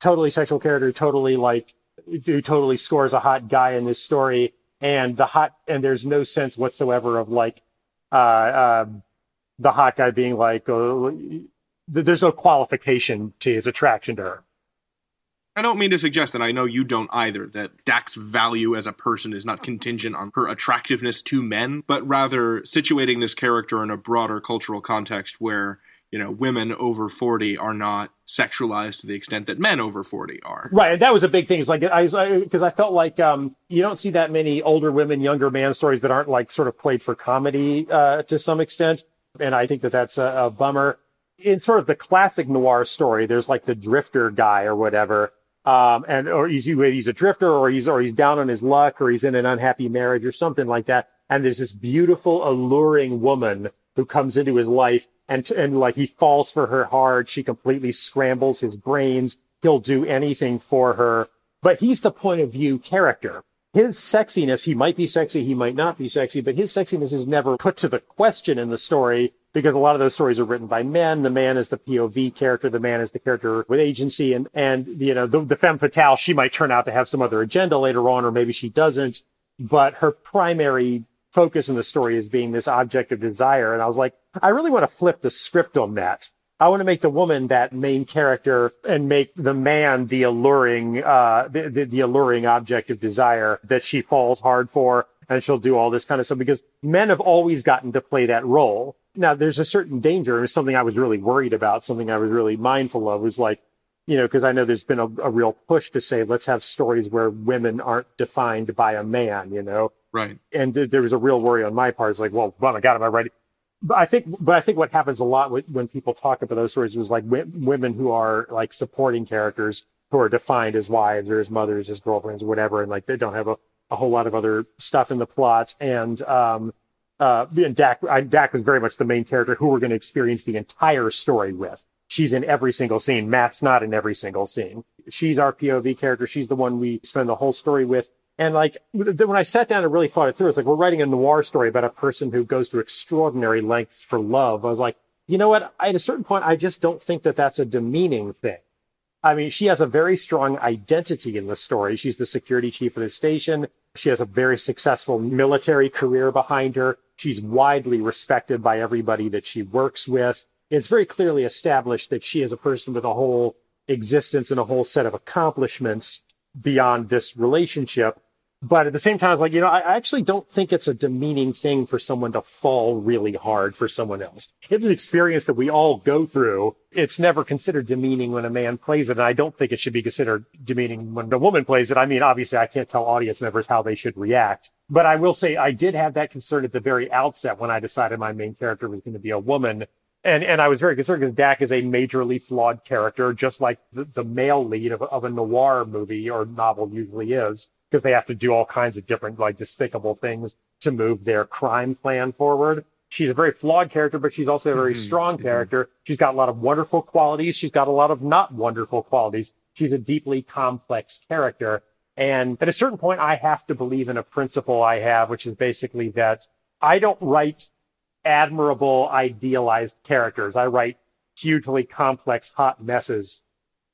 totally sexual character, totally like who totally scores a hot guy in this story, and the hot and there's no sense whatsoever of like uh, um, the hot guy being like uh, there's no qualification to his attraction to her. I don't mean to suggest, and I know you don't either, that Dak's value as a person is not contingent on her attractiveness to men, but rather situating this character in a broader cultural context where, you know, women over 40 are not sexualized to the extent that men over 40 are. Right, and that was a big thing. It's like I because I felt like um, you don't see that many older women, younger man stories that aren't like sort of played for comedy uh, to some extent, and I think that that's a, a bummer. In sort of the classic noir story, there's like the drifter guy or whatever, um, and or he's he's a drifter or he's or he's down on his luck or he's in an unhappy marriage or something like that. And there's this beautiful, alluring woman who comes into his life and and like he falls for her hard. She completely scrambles his brains. He'll do anything for her, but he's the point of view character. His sexiness, he might be sexy, he might not be sexy, but his sexiness is never put to the question in the story because a lot of those stories are written by men. The man is the POV character. The man is the character with agency. And, and, you know, the, the femme fatale, she might turn out to have some other agenda later on, or maybe she doesn't. But her primary focus in the story is being this object of desire. And I was like, I really want to flip the script on that. I want to make the woman that main character and make the man the alluring, uh, the, the, the alluring object of desire that she falls hard for and she'll do all this kind of stuff because men have always gotten to play that role. Now there's a certain danger. It's something I was really worried about, something I was really mindful of was like, you know, because I know there's been a, a real push to say, let's have stories where women aren't defined by a man, you know? Right. And th- there was a real worry on my part. It's like, well, oh my God, am I ready? But I think, but I think what happens a lot with, when people talk about those stories is like w- women who are like supporting characters who are defined as wives or as mothers, as girlfriends, or whatever, and like they don't have a, a whole lot of other stuff in the plot. And, um, uh, and Dak, I, Dak was very much the main character who we're going to experience the entire story with. she's in every single scene. Matt's not in every single scene. She's our POV character. She's the one we spend the whole story with. And like when I sat down and really thought it through, it's like we're writing a noir story about a person who goes to extraordinary lengths for love. I was like, you know what? At a certain point, I just don't think that that's a demeaning thing. I mean, she has a very strong identity in the story. She's the security chief of the station. She has a very successful military career behind her. She's widely respected by everybody that she works with. It's very clearly established that she is a person with a whole existence and a whole set of accomplishments beyond this relationship. But at the same time, I was like, you know, I actually don't think it's a demeaning thing for someone to fall really hard for someone else. It's an experience that we all go through. It's never considered demeaning when a man plays it. And I don't think it should be considered demeaning when a woman plays it. I mean, obviously I can't tell audience members how they should react, but I will say I did have that concern at the very outset when I decided my main character was going to be a woman. And, and I was very concerned because Dak is a majorly flawed character, just like the, the male lead of, of a noir movie or novel usually is because they have to do all kinds of different, like, despicable things to move their crime plan forward. She's a very flawed character, but she's also a very mm-hmm. strong mm-hmm. character. She's got a lot of wonderful qualities. She's got a lot of not wonderful qualities. She's a deeply complex character. And at a certain point, I have to believe in a principle I have, which is basically that I don't write admirable, idealized characters. I write hugely complex, hot messes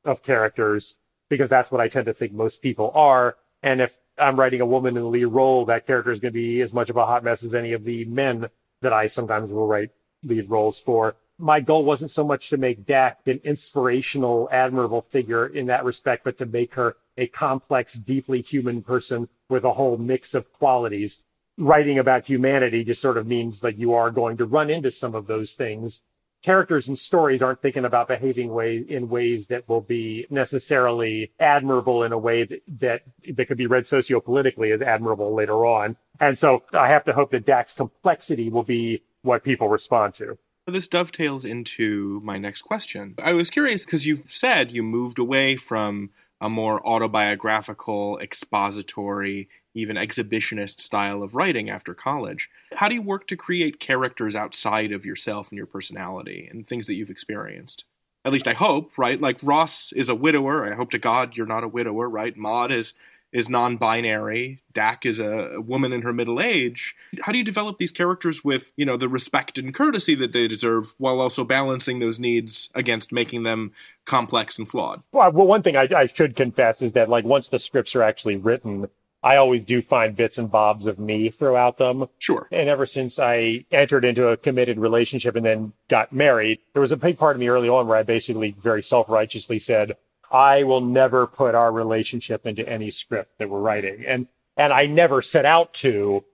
of characters because that's what I tend to think most people are. And if I'm writing a woman in the lead role, that character is going to be as much of a hot mess as any of the men that I sometimes will write lead roles for. My goal wasn't so much to make Dak an inspirational, admirable figure in that respect, but to make her a complex, deeply human person with a whole mix of qualities. Writing about humanity just sort of means that you are going to run into some of those things characters and stories aren't thinking about behaving way in ways that will be necessarily admirable in a way that, that, that could be read sociopolitically as admirable later on. And so I have to hope that Dak's complexity will be what people respond to. This dovetails into my next question. I was curious because you've said you moved away from a more autobiographical, expository, even exhibitionist style of writing after college. How do you work to create characters outside of yourself and your personality and things that you've experienced? At least I hope, right? Like Ross is a widower. I hope to God you're not a widower, right? Maud is is non-binary. Dak is a woman in her middle age. How do you develop these characters with, you know, the respect and courtesy that they deserve while also balancing those needs against making them complex and flawed? Well, one thing I, I should confess is that like once the scripts are actually written, I always do find bits and bobs of me throughout them. Sure. And ever since I entered into a committed relationship and then got married, there was a big part of me early on where I basically very self-righteously said, I will never put our relationship into any script that we're writing. And, and I never set out to,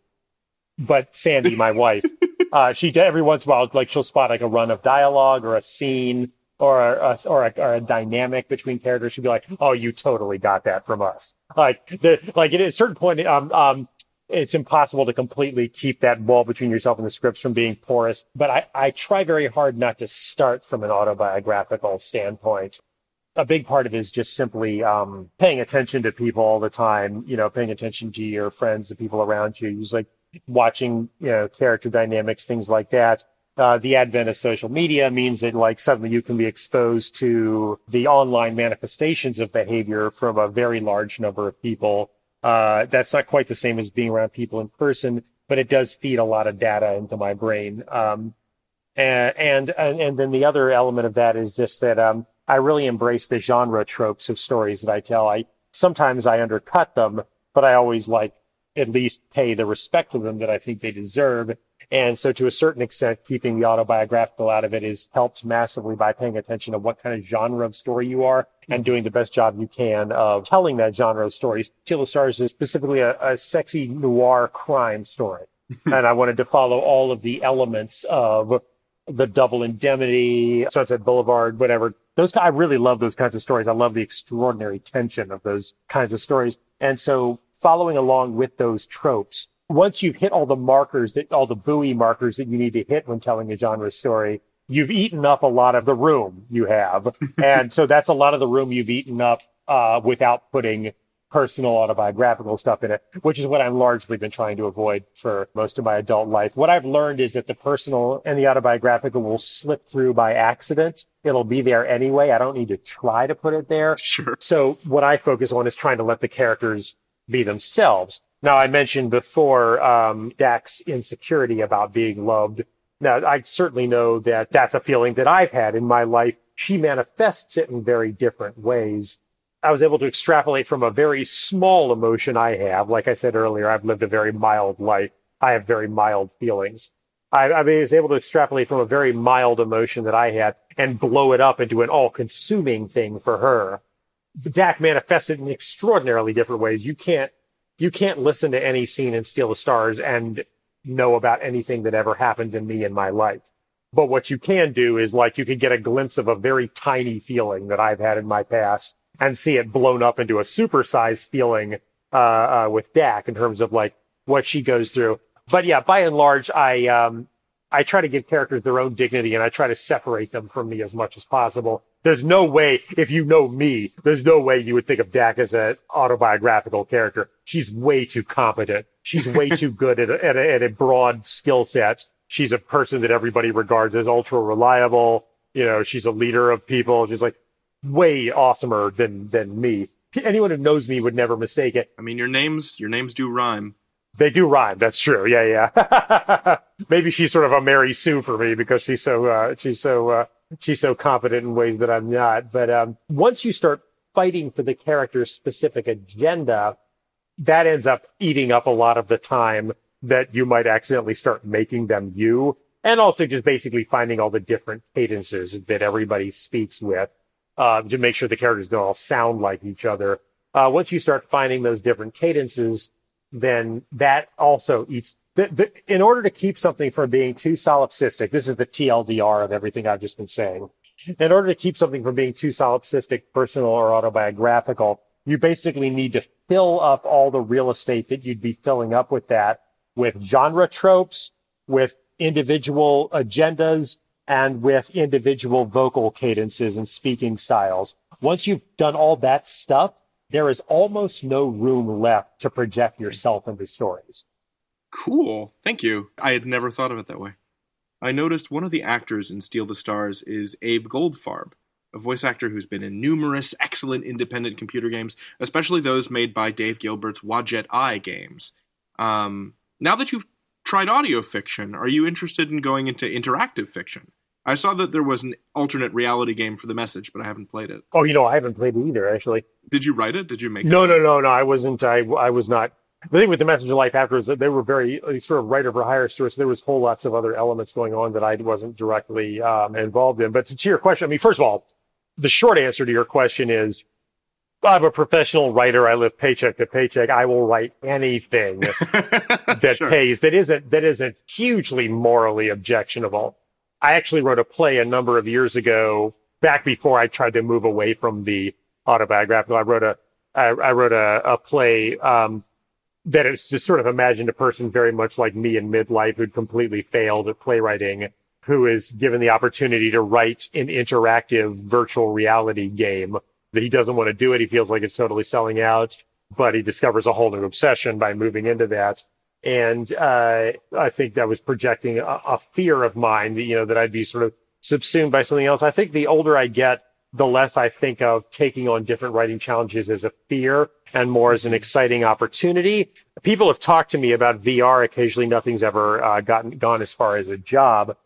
but Sandy, my wife, uh, she every once in a while, like she'll spot like a run of dialogue or a scene or a, or a, or a dynamic between characters. She'd be like, "Oh, you totally got that from us." Like the, like at a certain point, um, um, it's impossible to completely keep that wall between yourself and the scripts from being porous. But I, I try very hard not to start from an autobiographical standpoint a big part of it is just simply um, paying attention to people all the time. You know, paying attention to your friends, the people around you. Just like watching, you know, character dynamics, things like that. Uh, the advent of social media means that like suddenly you can be exposed to the online manifestations of behavior from a very large number of people. Uh, that's not quite the same as being around people in person, but it does feed a lot of data into my brain. Um, and, and, and then the other element of that is just that, um, I really embrace the genre tropes of stories that I tell. I sometimes I undercut them, but I always like at least pay the respect to them that I think they deserve. And so to a certain extent, keeping the autobiographical out of it is helped massively by paying attention to what kind of genre of story you are and doing the best job you can of telling that genre of stories. Steal the Stars is specifically a, a sexy noir crime story. and I wanted to follow all of the elements of the double indemnity, Sunset Boulevard, whatever. Those, I really love those kinds of stories. I love the extraordinary tension of those kinds of stories. And so following along with those tropes, once you've hit all the markers that, all the buoy markers that you need to hit when telling a genre story, you've eaten up a lot of the room you have. and so that's a lot of the room you've eaten up, uh, without putting personal autobiographical stuff in it, which is what I've largely been trying to avoid for most of my adult life. What I've learned is that the personal and the autobiographical will slip through by accident. It'll be there anyway. I don't need to try to put it there. Sure. So what I focus on is trying to let the characters be themselves. Now, I mentioned before um, Dak's insecurity about being loved. Now, I certainly know that that's a feeling that I've had in my life. She manifests it in very different ways. I was able to extrapolate from a very small emotion I have. Like I said earlier, I've lived a very mild life. I have very mild feelings. I, I was able to extrapolate from a very mild emotion that I had and blow it up into an all consuming thing for her. Dak manifested in extraordinarily different ways. You can't, you can't listen to any scene in Steal the Stars and know about anything that ever happened to me in my life. But what you can do is like you can get a glimpse of a very tiny feeling that I've had in my past and see it blown up into a supersized feeling uh, uh, with Dak in terms of like what she goes through. But yeah, by and large, I um, I try to give characters their own dignity and I try to separate them from me as much as possible. There's no way, if you know me, there's no way you would think of Dak as an autobiographical character. She's way too competent. She's way too good at a, at a, at a broad skill set. She's a person that everybody regards as ultra reliable. You know, she's a leader of people. She's like, way awesomer than than me. Anyone who knows me would never mistake it. I mean, your names your names do rhyme. They do rhyme. That's true. Yeah, yeah. Maybe she's sort of a Mary Sue for me because she's so uh, she's so uh, she's so competent in ways that I'm not. But um, once you start fighting for the character's specific agenda, that ends up eating up a lot of the time that you might accidentally start making them you, and also just basically finding all the different cadences that everybody speaks with uh, to make sure the characters don't all sound like each other. Uh, once you start finding those different cadences, then that also eats. The, the, in order to keep something from being too solipsistic, this is the TLDR of everything I've just been saying. In order to keep something from being too solipsistic, personal, or autobiographical, you basically need to fill up all the real estate that you'd be filling up with that with genre tropes, with individual agendas, and with individual vocal cadences and speaking styles. Once you've done all that stuff, there is almost no room left to project yourself into stories. Cool. Thank you. I had never thought of it that way. I noticed one of the actors in Steal the Stars is Abe Goldfarb, a voice actor who's been in numerous excellent independent computer games, especially those made by Dave Gilbert's Wadjet Eye games. Um, now that you've tried audio fiction, are you interested in going into interactive fiction? I saw that there was an alternate reality game for the message, but I haven't played it. Oh, you know, I haven't played it either, actually. Did you write it? Did you make no, it? No, no, no, no, I wasn't. I, I was not. The thing with the message of life after is that they were very sort of writer for hire stories. So there was whole lots of other elements going on that I wasn't directly um, involved in. But to your question, I mean, first of all, the short answer to your question is I'm a professional writer. I live paycheck to paycheck. I will write anything that Sure. pays that isn't that isn't hugely morally objectionable. I actually wrote a play a number of years ago, back before I tried to move away from the autobiographical. I wrote a I, I wrote a, a play um, that is just sort of imagined a person very much like me in midlife who'd completely failed at playwriting, who is given the opportunity to write an interactive virtual reality game that he doesn't want to do it. He feels like it's totally selling out, but he discovers a whole new obsession by moving into that. And uh, I think that was projecting a, a fear of mine that, you know, that I'd be sort of subsumed by something else. I think the older I get, the less I think of taking on different writing challenges as a fear and more as an exciting opportunity. People have talked to me about VR. Occasionally, nothing's ever uh, gotten gone as far as a job.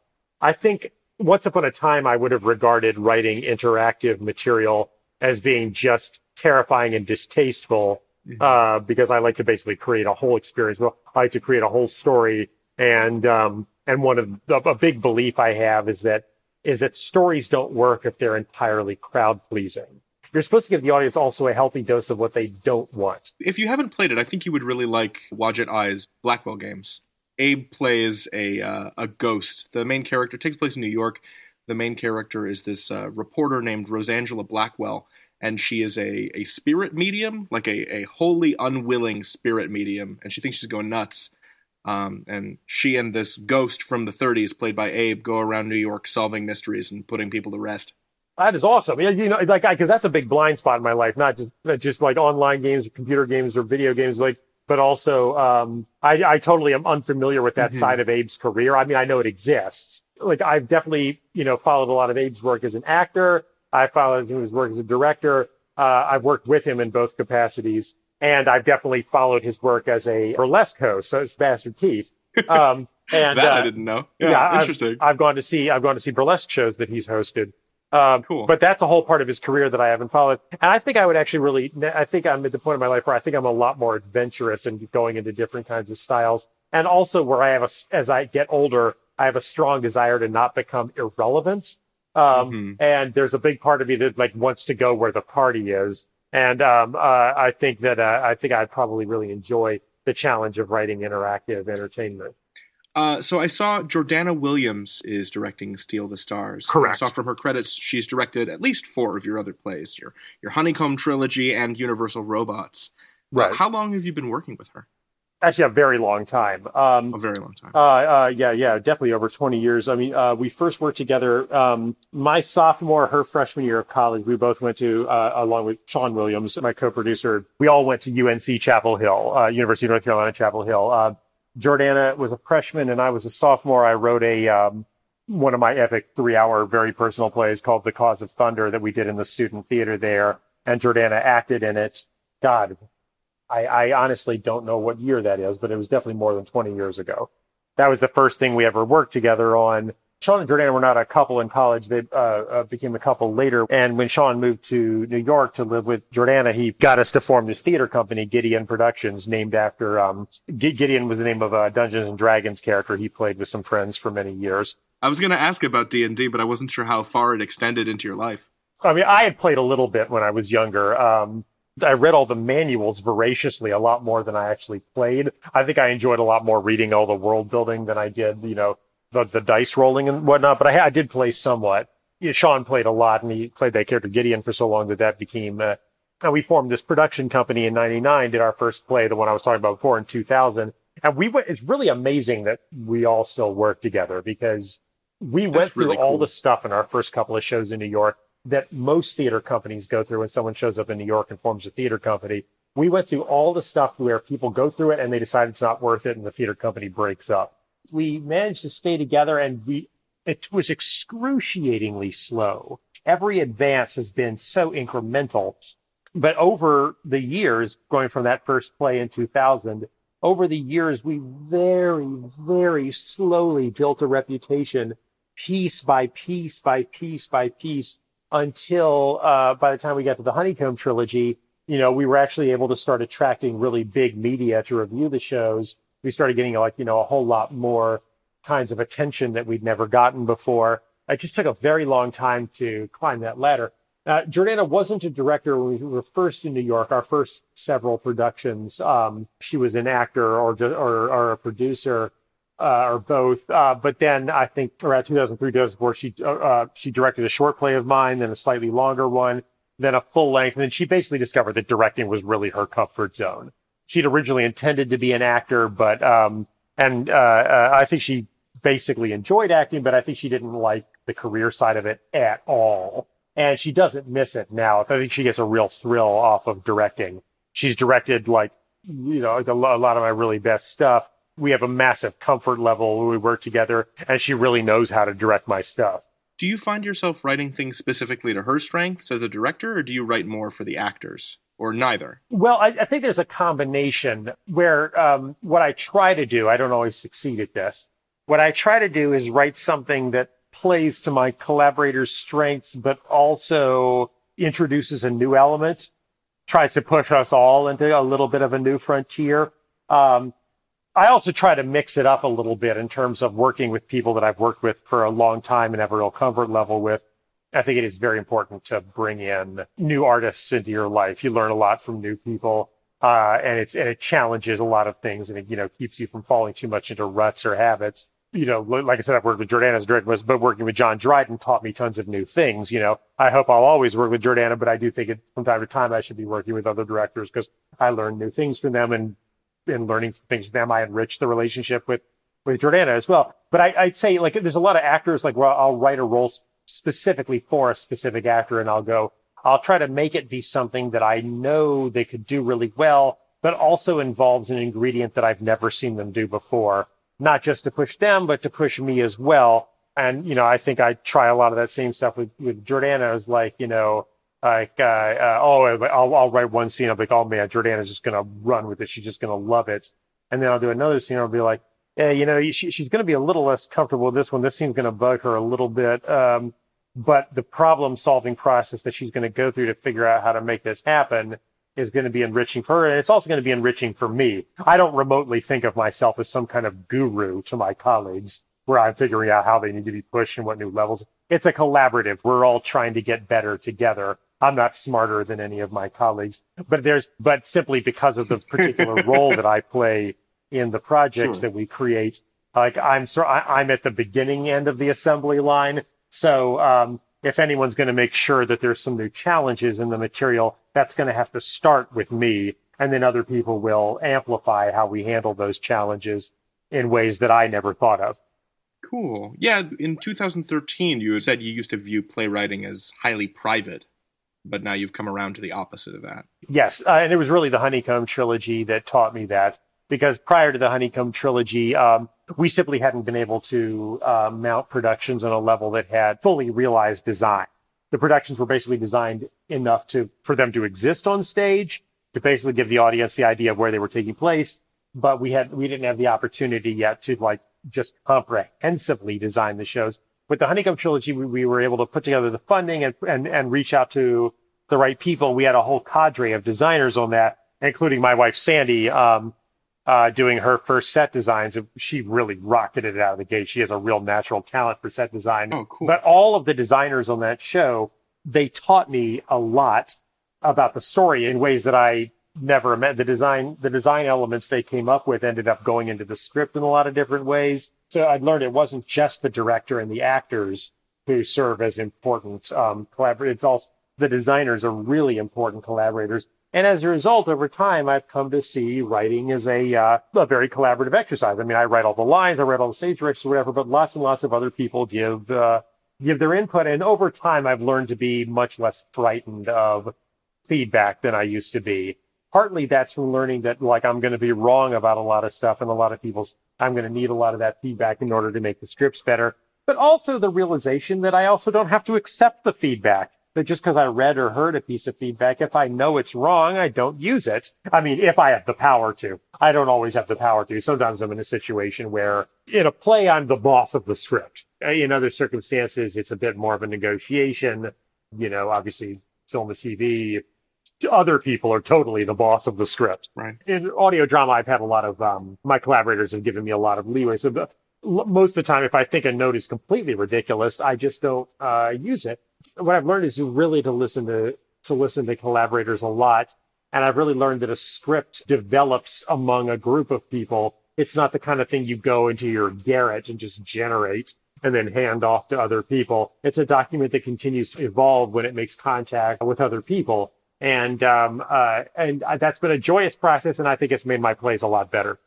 I think once upon a time, I would have regarded writing interactive material as being just terrifying and distasteful uh, because I like to basically create a whole experience. Well, I like to create a whole story, and um, and one of the, a big belief I have is that is that stories don't work if they're entirely crowd pleasing. You're supposed to give the audience also a healthy dose of what they don't want. If you haven't played it, I think you would really like Wadjet Eye's Blackwell games. Abe plays a uh, a ghost. The main character takes place in New York. The main character is this uh, reporter named Rosangela Blackwell, and she is a, a spirit medium, like a, a wholly unwilling spirit medium, and she thinks she's going nuts. Um, and she and this ghost from the 30s, played by Abe, go around New York solving mysteries and putting people to rest. That is awesome. Yeah, you know, like, because that's a big blind spot in my life, not just, not just like online games or computer games or video games, like, but also, um, I, I totally am unfamiliar with that Mhm. side of Abe's career. I mean, I know it exists. Like, I've definitely, you know, followed a lot of Abe's work as an actor. I followed his work as a director. Uh, I've worked with him in both capacities. And I've definitely followed his work as a burlesque host. So it's Bastard Keith. Um, and, that uh, I didn't know. Yeah, I've- interesting. I've, gone to see I've gone to see burlesque shows that he's hosted. Um, Cool. But that's a whole part of his career that I haven't followed. And I think I would actually really, I think I'm at the point in my life where I think I'm a lot more adventurous and going into different kinds of styles. And also where I have a, as I get older, I have a strong desire to not become irrelevant. Um, Mhm. and there's a big part of me that like wants to go where the party is. And, um, uh, I think that, uh, I think I'd probably really enjoy the challenge of writing interactive entertainment. Uh, so I saw Jordana Williams is directing Steal the Stars. Correct. I saw from her credits she's directed at least four of your other plays, your your Honeycomb trilogy and Universal Robots. Right. how long have you been working with her? Actually, a very long time. Um, A very long time. Uh, uh, yeah, yeah, definitely over 20 years. I mean, uh, we first worked together, um, my sophomore, her freshman year of college. We both went to, uh, along with Sean Williams, my co-producer. We all went to UNC Chapel Hill, uh, University of North Carolina, Chapel Hill. Uh, Jordana was a freshman and I was a sophomore. I wrote a, um, one of my epic three hour, very personal plays called The Cause of Thunder that we did in the student theater there. And Jordana acted in it. God, I, I honestly don't know what year that is, but it was definitely more than 20 years ago. That was the first thing we ever worked together on. Sean and Jordana were not a couple in college. They uh, uh, became a couple later. And when Sean moved to New York to live with Jordana, he got us to form this theater company, Gideon Productions, named after um, G- Gideon was the name of a Dungeons and Dragons character he played with some friends for many years. I was going to ask about D and D, but I wasn't sure how far it extended into your life. I mean, I had played a little bit when I was younger. Um, I read all the manuals voraciously, a lot more than I actually played. I think I enjoyed a lot more reading all the world building than I did, you know, the, the dice rolling and whatnot. But I, I did play somewhat. You know, Sean played a lot, and he played that character Gideon for so long that that became. Uh, and we formed this production company in '99. Did our first play, the one I was talking about before, in 2000. And we went. It's really amazing that we all still work together because we went through really all cool. the stuff in our first couple of shows in New York that most theater companies go through when someone shows up in New York and forms a theater company. We went through all the stuff where people go through it and they decide it's not worth it and the theater company breaks up. We managed to stay together and we, it was excruciatingly slow. Every advance has been so incremental. But over the years, going from that first play in 2000, over the years, we very, very slowly built a reputation piece by piece by piece by piece until uh, by the time we got to the Honeycomb trilogy, you know, we were actually able to start attracting really big media to review the shows. We started getting like, you know, a whole lot more kinds of attention that we'd never gotten before. It just took a very long time to climb that ladder. Uh, Jordana wasn't a director when we were first in New York. Our first several productions, um, she was an actor or or, or a producer uh, or both. Uh, but then I think around 2003, 2004, she uh, uh, she directed a short play of mine, then a slightly longer one, then a full length, and then she basically discovered that directing was really her comfort zone. She'd originally intended to be an actor, but um, and uh, uh, I think she basically enjoyed acting, but I think she didn't like the career side of it at all. And she doesn't miss it now. I think she gets a real thrill off of directing. She's directed like, you know, a lot of my really best stuff. We have a massive comfort level when we work together, and she really knows how to direct my stuff. Do you find yourself writing things specifically to her strengths as a director, or do you write more for the actors, or neither? Well, I, I think there's a combination where um, what I try to do, I don't always succeed at this. What I try to do is write something that plays to my collaborators' strengths, but also introduces a new element, tries to push us all into a little bit of a new frontier. Um, I also try to mix it up a little bit in terms of working with people that I've worked with for a long time and have a real comfort level with. I think it is very important to bring in new artists into your life. You learn a lot from new people, uh, and it's and it challenges a lot of things, and it you know keeps you from falling too much into ruts or habits. You know, like I said, I've worked with Jordana director, but working with John Dryden taught me tons of new things. You know, I hope I'll always work with Jordana, but I do think it, from time to time I should be working with other directors because I learn new things from them, and in learning things from them, I enrich the relationship with with Jordana as well. But I, I'd say like there's a lot of actors like where I'll write a role specifically for a specific actor and I'll go, I'll try to make it be something that I know they could do really well, but also involves an ingredient that I've never seen them do before. Not just to push them, but to push me as well. And, you know, I think I try a lot of that same stuff with, with Jordana is like, you know, like, uh, uh, oh, I'll, I'll write one scene. I'll be like, oh man, Jordana's just to run with it. She's just to love it. And then I'll do another scene. I'll be like, yeah, you know, she, she's to be a little less comfortable with this one. This scene's to bug her a little bit. Um, but the problem solving process that she's to go through to figure out how to make this happen is going to be enriching for her. And it's also going to be enriching for me. I don't remotely think of myself as some kind of guru to my colleagues where I'm figuring out how they need to be pushed and what new levels. It's a collaborative. We're all trying to get better together. I'm not smarter than any of my colleagues, but there's, but simply because of the particular role that I play in the projects Sure. that we create, like I'm, so I, I'm at the beginning end of the assembly line. So, um, if anyone's going to make sure that there's some new challenges in the material, that's going to have to start with me. And then other people will amplify how we handle those challenges in ways that I never thought of. Cool. Yeah, in 2013, you said you used to view playwriting as highly private, but now you've come around to the opposite of that. Yes, uh, and it was really the Honeycomb trilogy that taught me that. Because prior to the Honeycomb trilogy, um, we simply hadn't been able to uh, mount productions on a level that had fully realized design. The productions were basically designed enough to for them to exist on stage, to basically give the audience the idea of where they were taking place. But we had we didn't have the opportunity yet to like just comprehensively design the shows. With the Honeycomb trilogy, we, we were able to put together the funding and, and and reach out to the right people. We had a whole cadre of designers on that, including my wife Sandy, um, uh, doing her first set designs. She really rocketed it out of the gate. She has a real natural talent for set design. Oh, cool. But all of the designers on that show, they taught me a lot about the story in ways that I never met. The design, the design elements they came up with ended up going into the script in a lot of different ways. So I learned it wasn't just the director and the actors who serve as important um, collaborators. It's also the designers are really important collaborators. And as a result, over time, I've come to see writing as a, uh, a very collaborative exercise. I mean, I write all the lines, I write all the stage directions, whatever, but lots and lots of other people give, uh, give their input. And over time, I've learned to be much less frightened of feedback than I used to be. Partly that's from learning that like I'm going to be wrong about a lot of stuff and a lot of people's, I'm going to need a lot of that feedback in order to make the scripts better. But also the realization that I also don't have to accept the feedback. That just because I read or heard a piece of feedback, if I know it's wrong, I don't use it. I mean, if I have the power to. I don't always have the power to. Sometimes I'm in a situation where in a play, I'm the boss of the script. Uh, In other circumstances, it's a bit more of a negotiation. You know, obviously film and TV, other people are totally the boss of the script. Right. In audio drama, I've had a lot of, um, my collaborators have given me a lot of leeway. So the, most of the time, if I think a note is completely ridiculous, I just don't, uh, use it. What I've learned is really to listen to, to listen to collaborators a lot. And I've really learned that a script develops among a group of people. It's not the kind of thing you go into your garret and just generate and then hand off to other people. It's a document that continues to evolve when it makes contact with other people. And, um, uh, and that's been a joyous process. And I think it's made my plays a lot better.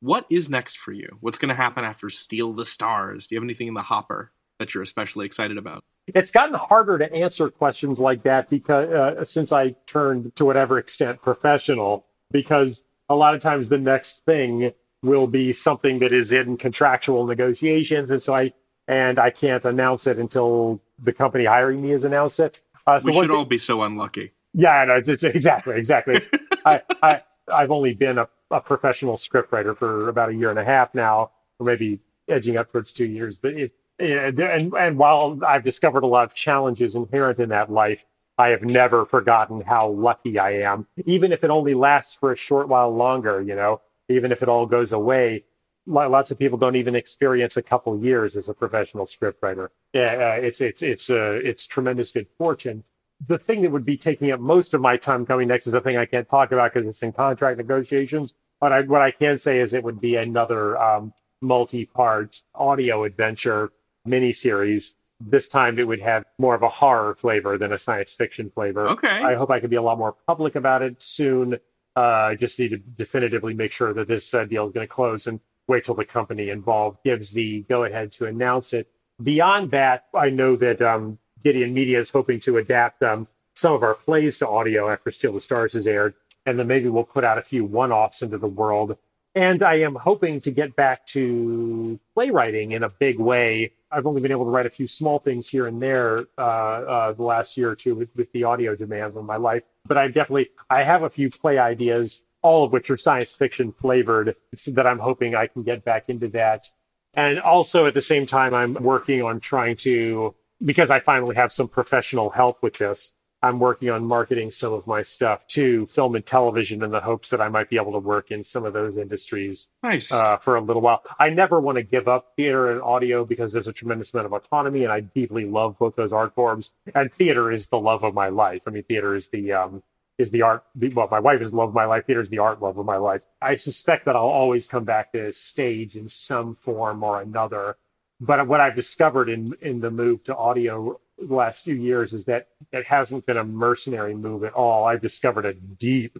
What is next for you? What's going to happen after Steal the Stars? Do you have anything in the hopper that you're especially excited about? It's gotten harder to answer questions like that because uh, since I turned to whatever extent professional, because a lot of times the next thing will be something that is in contractual negotiations, and so I and I can't announce it until the company hiring me has announced it. Uh, so we should thing- all be so unlucky. Yeah, know. It's, it's exactly, exactly. It's, I, I, I've only been a, a professional scriptwriter for about a year and a half now, or maybe edging up towards two years. But it, it, and and while I've discovered a lot of challenges inherent in that life, I have never forgotten how lucky I am. Even if it only lasts for a short while longer, you know, even if it all goes away. lo- Lots of people don't even experience a couple years as a professional scriptwriter. Yeah, uh, it's it's it's uh, it's tremendous good fortune the thing that would be taking up most of my time coming next is a thing I can't talk about because it's in contract negotiations. But I, what I can say is it would be another um, multi-part audio adventure miniseries. This time it would have more of a horror flavor than a science fiction flavor. Okay. I hope I can be a lot more public about it soon. Uh, I just need to definitively make sure that this uh, deal is going to close and wait till the company involved gives the go ahead to announce it. Beyond that, I know that um, Gideon Media is hoping to adapt um, some of our plays to audio after Steal the Stars is aired, and then maybe we'll put out a few one-offs into the world. And I am hoping to get back to playwriting in a big way. I've only been able to write a few small things here and there uh, uh, the last year or two with, with the audio demands on my life. But I definitely I have a few play ideas, all of which are science fiction flavored, so that I'm hoping I can get back into that. And also at the same time, I'm working on trying to because I finally have some professional help with this. I'm working on marketing some of my stuff to film and television in the hopes that I might be able to work in some of those industries Nice. uh, for a little while. I never want to give up theater and audio because there's a tremendous amount of autonomy, and I deeply love both those art forms. And theater is the love of my life. I mean, theater is the um, is the art. Well, my wife is the love of my life. Theater is the art love of my life. I suspect that I'll always come back to stage in some form or another. But what I've discovered in in the move to audio the last few years is that it hasn't been a mercenary move at all. I've discovered a deep,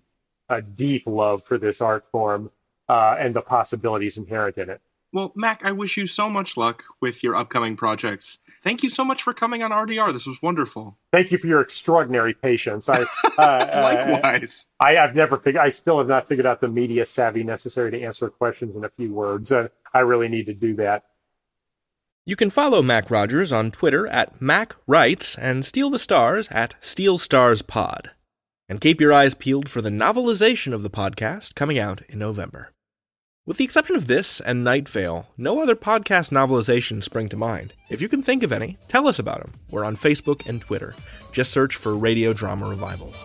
a deep love for this art form uh, and the possibilities inherent in it. Well, Mac, I wish you so much luck with your upcoming projects. Thank you so much for coming on RDR. This was wonderful. Thank you for your extraordinary patience. I, uh, Likewise. Uh, I, I've never figured. I still have not figured out the media savvy necessary to answer questions in a few words. Uh, I really need to do that. You can follow Mac Rogers on Twitter at MacWrites and Steal the Stars at Steal Stars Pod. And keep your eyes peeled for the novelization of the podcast coming out in November. With the exception of this and Night Vale, no other podcast novelizations spring to mind. If you can think of any, tell us about them. We're on Facebook and Twitter. Just search for Radio Drama Revivals.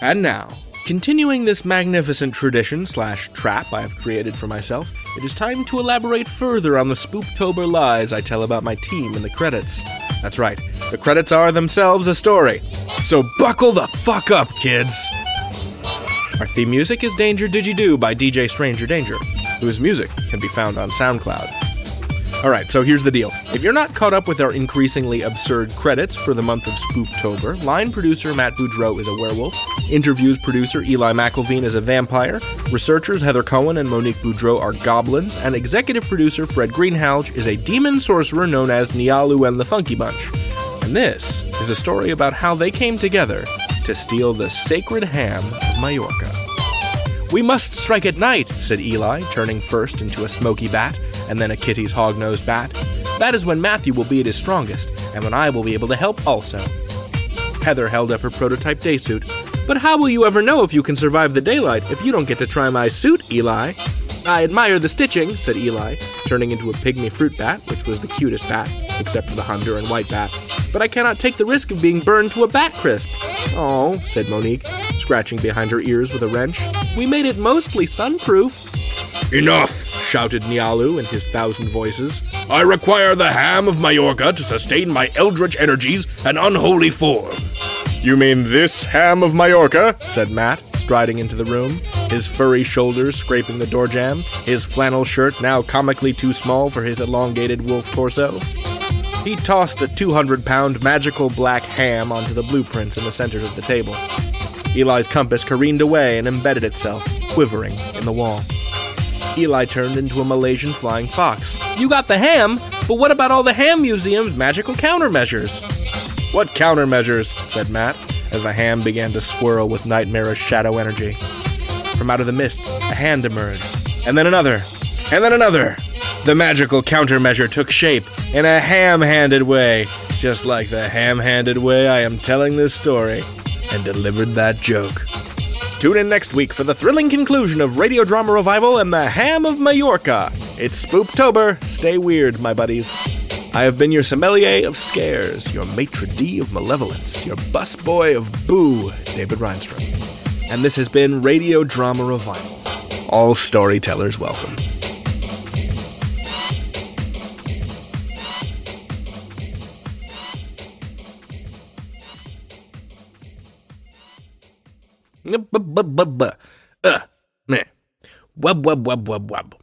And now, continuing this magnificent tradition slash trap I have created for myself, it is time to elaborate further on the Spooktober lies I tell about my team in the credits. That's right, the credits are themselves a story. So buckle the fuck up, kids! Our theme music is Danger You Do by DJ Stranger Danger, whose music can be found on SoundCloud. Alright, so here's the deal. If you're not caught up with our increasingly absurd credits for the month of Spooktober, line producer Matt Boudreau is a werewolf, interviews producer Eli McElveen is a vampire, researchers Heather Cohen and Monique Boudreau are goblins, and executive producer Fred Greenhalgh is a demon sorcerer known as Nialu and the Funky Bunch. And this is a story about how they came together to steal the sacred ham of Majorca. We must strike at night, said Eli, turning first into a smoky bat and then a Kitti's hog-nosed bat. That is when Matthew will be at his strongest, and when I will be able to help also. Heather held up her prototype day suit. But how will you ever know if you can survive the daylight if you don't get to try my suit, Eli? I admire the stitching, said Eli, turning into a pygmy fruit bat, which was the cutest bat, except for the Honduran white bat. But I cannot take the risk of being burned to a bat crisp. Oh, said Monique, scratching behind her ears with a wrench. We made it mostly sunproof. Enough! Shouted Nialu in his thousand voices. I require the ham of Majorca to sustain my eldritch energies and unholy form. You mean this ham of Majorca? said Matt, striding into the room, his furry shoulders scraping the door jamb, his flannel shirt now comically too small for his elongated wolf torso. He tossed a 200 pound magical black ham onto the blueprints in the center of the table. Eli's compass careened away and embedded itself, quivering, in the wall. Eli turned into a Malaysian flying fox. You got the ham, but what about all the ham museum's magical countermeasures? What countermeasures? said Matt, as the ham began to swirl with nightmarish shadow energy. From out of the mists, a hand emerged, and then another, and then another. The magical countermeasure took shape in a ham handed way, just like the ham handed way I am telling this story, and delivered that joke. Tune in next week for the thrilling conclusion of Radio Drama Revival and the Ham of Majorca. It's Spooktober. Stay weird, my buddies. I have been your sommelier of scares, your maitre d' of malevolence, your busboy of boo, David Rheinstrom. And this has been Radio Drama Revival. All storytellers welcome. Wub, wub, wub, wub, wub.